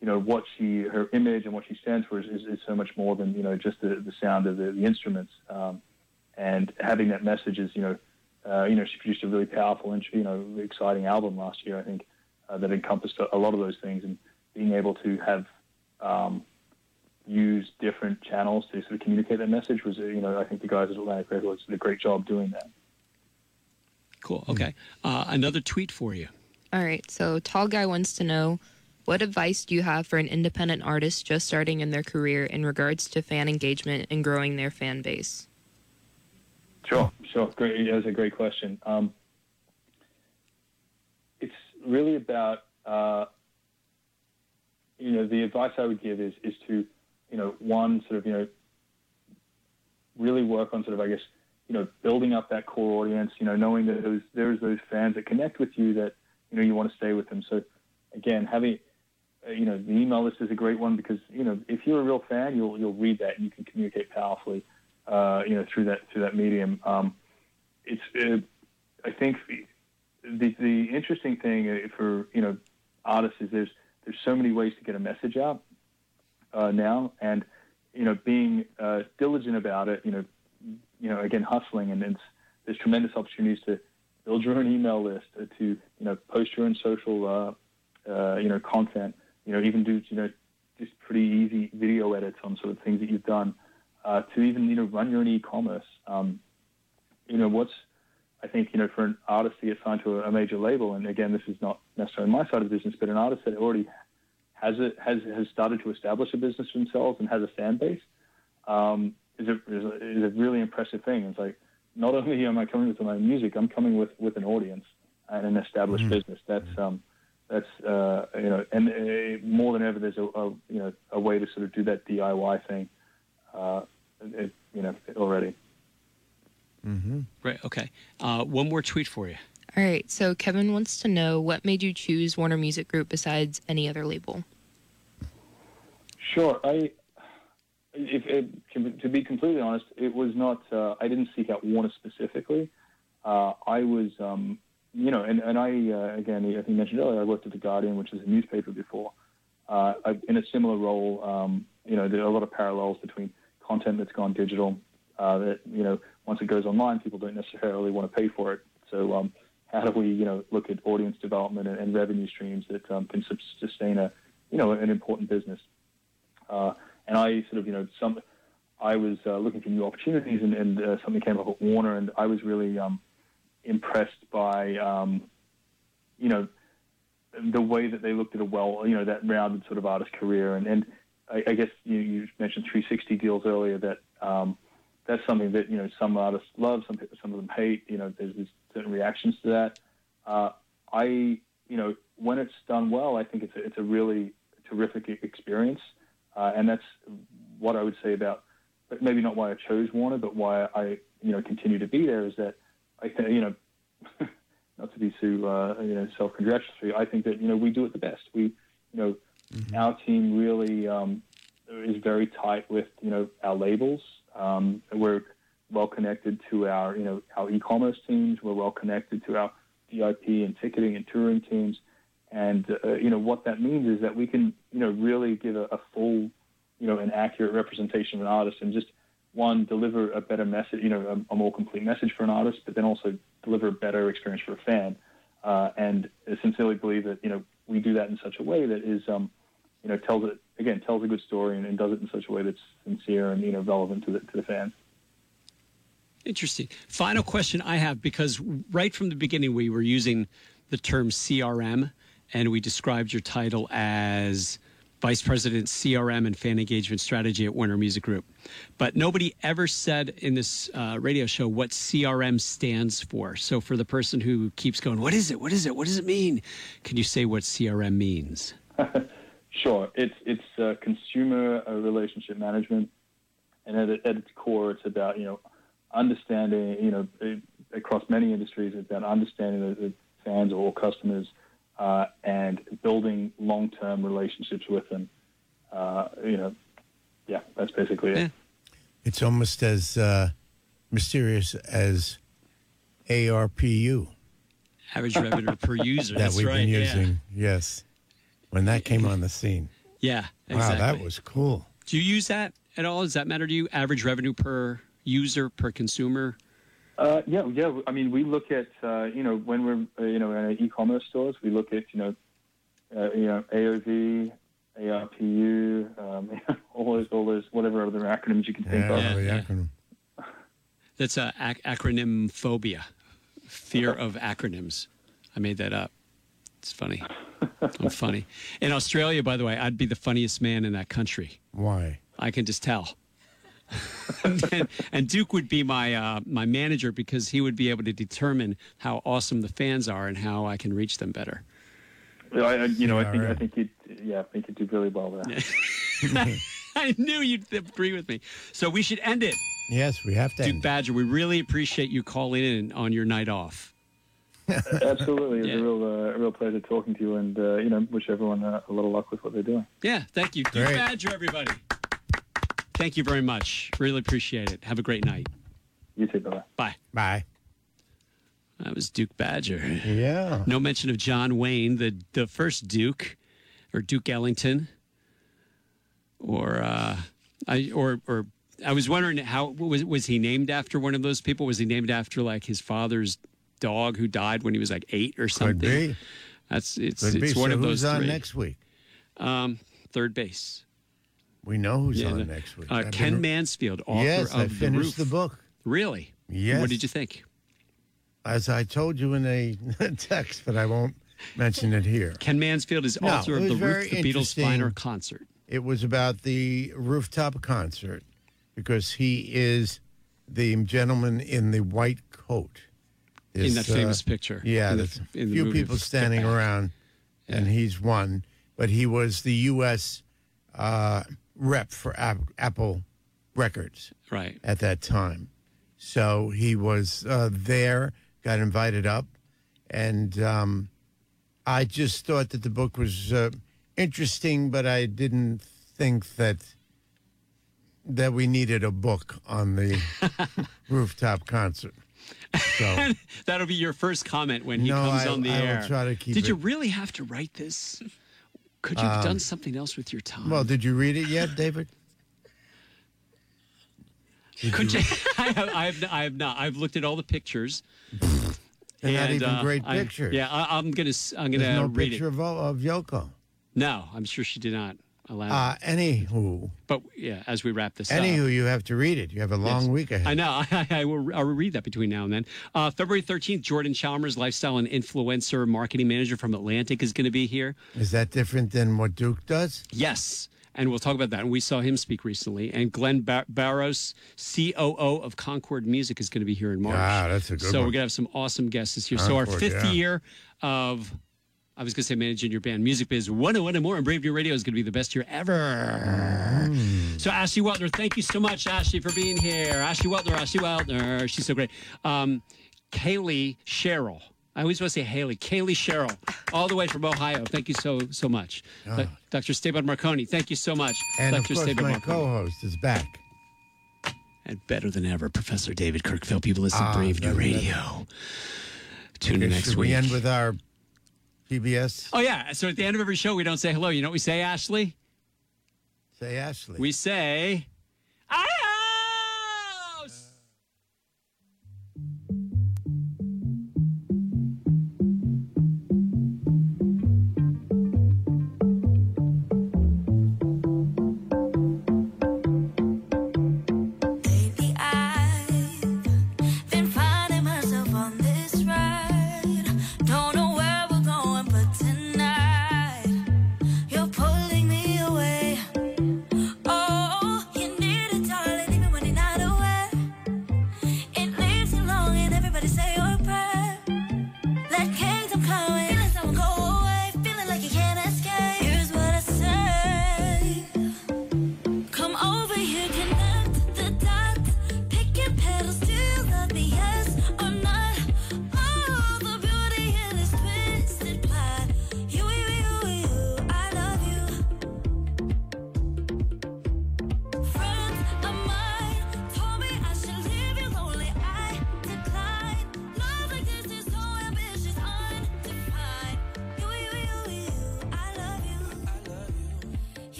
you know what she her image and what she stands for is, is, is so much more than you know just the, the sound of the, the instruments. Um, and having that message is you know uh, you know she produced a really powerful and you know exciting album last year. I think uh, that encompassed a, lot of those things and being able to have um, use different channels to sort of communicate that message was, you know, I think the guys at Atlantic Records did a great job doing that. Cool. Okay. Uh, another tweet for you. All right. So, Tall Guy wants to know what advice do you have for an independent artist just starting in their career in regards to fan engagement and growing their fan base? Sure, sure. Great. That's a great question. Um, it's really about uh, you know, the advice I would give is is to, you know, one sort of, you know, really work on sort of, I guess, you know, building up that core audience. You know, knowing that there's those fans that connect with you that you know you want to stay with them. So again, having uh, you know the email list is a great one because you know if you're a real fan, you'll you'll read that and you can communicate powerfully, uh, you know through that through that medium. Um, it's uh, I think the the interesting thing uh, for you know artists is there's there's so many ways to get a message out uh, now, and you know being uh, diligent about it. You know, you know again hustling, and there's tremendous opportunities to build your own email list, uh, to you know post your own social uh, uh, you know content. You know even do you know just pretty easy video edits on sort of things that you've done. To even you know run your own e-commerce. Um, you know what's I think you know for an artist to get signed to a, a major label, and again, this is not necessarily my side of the business, but an artist that already has it has has started to establish a business for themselves and has a fan base um, is, a, is, a, is a really impressive thing. It's like not only am I coming with my music, I'm coming with with an audience and an established business. That's um, that's uh, you know, and uh, more than ever, there's a, a you know a way to sort of do that DIY thing. Uh, it, you know already. Right. Okay. Uh, one more tweet for you. All right. So Kevin wants to know what made you choose Warner Music Group besides any other label. Sure. I, if, if, to, be completely honest, it was not. Uh, I didn't seek out Warner specifically. Uh, I was, um, you know, and, and I uh, again, I think you mentioned earlier, I worked at the Guardian, which is a newspaper before. Uh, in a similar role, um, you know, there are a lot of parallels between content that's gone digital. Uh, that you know, once it goes online, people don't necessarily want to pay for it. So, um, how do we, you know, look at audience development and, and revenue streams that um, can sustain a, you know, an important business? And I sort of, you know, some, I was uh, looking for new opportunities, and, and uh, something came up at Warner, and I was really um, impressed by, um, you know, the way that they looked at a well, you know, that rounded sort of artist career, and and I, I guess you, you mentioned 360 deals earlier. That um, that's something that you know some artists love, some some of them hate. You know, there's, there's certain reactions to that. Uh, I, you know, when it's done well, I think it's a, it's a really terrific experience, uh, and that's what I would say about, but maybe not why I chose Warner, but why I, you know, continue to be there is that I think, you know, not to be too, uh, you know, self-congratulatory, I think that you know we do it the best. We, you know, our team really um, is very tight with you know our labels. Um, we're well connected to our you know our e-commerce teams. We're well connected to our VIP and ticketing and touring teams. And uh, you know what that means is that we can you know really give a, a full you know an accurate representation of an artist and just one deliver a better message, you know, a, a more complete message for an artist, but then also deliver a better experience for a fan. Uh, and I sincerely believe that you know we do that in such a way that is um, you know tells it again tells a good story and, and does it in such a way that's sincere and you know relevant to the to the fans. Interesting. Final question I have because right from the beginning we were using the term CRM and we described your title as Vice President CRM and Fan Engagement Strategy at Warner Music Group. But nobody ever said in this uh, radio show what CRM stands for. So for the person who keeps going, what is it? What is it? What does it mean? Can you say what CRM means? Sure, it's it's uh, consumer uh, relationship management, and at, at its core, it's about you know understanding you know across many industries, it's about understanding the, the fans or customers uh, and building long-term relationships with them. Uh, you know, yeah, that's basically it. Yeah. It's almost as uh, mysterious as ARPU Average revenue per user. that That's we've right. been yeah. using. Yes. When that came on the scene. Yeah, Wow, that was cool. Do you use that at all? Does that matter to you? Average revenue per user per consumer? Uh, yeah, yeah. I mean, we look at uh, you know when we're uh, you know in our e-commerce stores, we look at you know uh, you know AOV, ARPU, um, all those all those whatever other acronyms you can think Yeah, of. Yeah, yeah. acronym. That's a ac- acronym phobia, fear of acronyms. I made that up. It's funny. I'm funny. In Australia, by the way, I'd be the funniest man in that country. Why? I can just tell. And, and Duke would be my uh, my manager because he would be able to determine how awesome the fans are and how I can reach them better. I, I, you know, I think I think you yeah, I think you do really well there. I knew you'd agree with me. So we should end it. Yes, we have to. Duke end. Badger, we really appreciate you calling in on your night off. Absolutely, it's Yeah. a real, uh, a real pleasure talking to you, and uh, you know, wish everyone uh, a little luck with what they're doing. Yeah, thank you. Duke Great. Badger, everybody. Thank you very much. Really appreciate it. Have a great night. You too, bye. Bye. Bye. That was Duke Badger. Yeah. No mention of John Wayne, the the first Duke, or Duke Ellington, or uh, I or or I was wondering how was was he named after one of those people? Was he named after like his father's dog who died when he was like eight or something? Could be. That's it's Could it's be. one so of who's those on three. next week? Um, third base. We know who's Yeah, on the- next week. Uh, Ken been- Mansfield, author Yes, of I The finished Roof. the book. Really? Yes. What did you think? As I told you in a text, but I won't mention it here. Ken Mansfield is No, author of The Roof, the Beatles' final concert. It was about the rooftop concert because he is the gentleman in the white coat. In This, that uh, famous picture. Yeah, In the- a in the few people standing around, and he's one. But he was the U.S. Uh, rep for Ap- Apple Records Right. at that time. So he was uh, there, got invited up, and um, I just thought that the book was uh, interesting, but I didn't think that that we needed a book on the rooftop concert. So That'll be your first comment when he No, comes I- on the I will air. try to keep Did you it- Um, really have to write this? Could you have done something else with your time? well, did you read it yet, David? Did Could you- you? I, have, I, have, I have not. I've looked at all the pictures. They're not even uh, great I- pictures. yeah, I, I'm gonna. I'm gonna There's no read picture it. of, of Yoko. No, I'm sure she did not allow. Uh, anywho, But yeah, as we wrap this up. anywho, you have to read it. You have a long Yes. week ahead. I know. I, I will. I will read that between now and then. Uh, February thirteenth, Jordan Chalmers, lifestyle and influencer marketing manager from Atlantic, is going to be here. Is that different than what Duke does? Yes, and we'll talk about that. And we saw him speak recently. And Glen Bar- Barros, COO of Concord Music, is going to be here in March. Ah, that's a good So one. we're going to have some awesome guests this year. so our fifth yeah. year of. I was going to say managing your band. Music Biz 101 and more on Brave New Radio is going to be the best year ever. Mm. So, Ashley Weltner, thank you so much, Ashley, for being here. Ashley Weltner, Ashley Weltner. She's so great. Um, Kaylee Sherrill. I always want to say Haley. Kaylee Sherrill, all the way from Ohio. Thank you so, so much. Doc- Dr. Esteban Marcone, thank you so much. And Dr. of course, Esteban my Marcone. co-host is back. And better than ever, Professor David Kirkfield. People listen to Ah, Brave New Radio. Tune in next should week. we end with our PBS? Oh yeah. So at the end of every show, we don't say hello. You know what we say, Ashley? Say Ashley. We say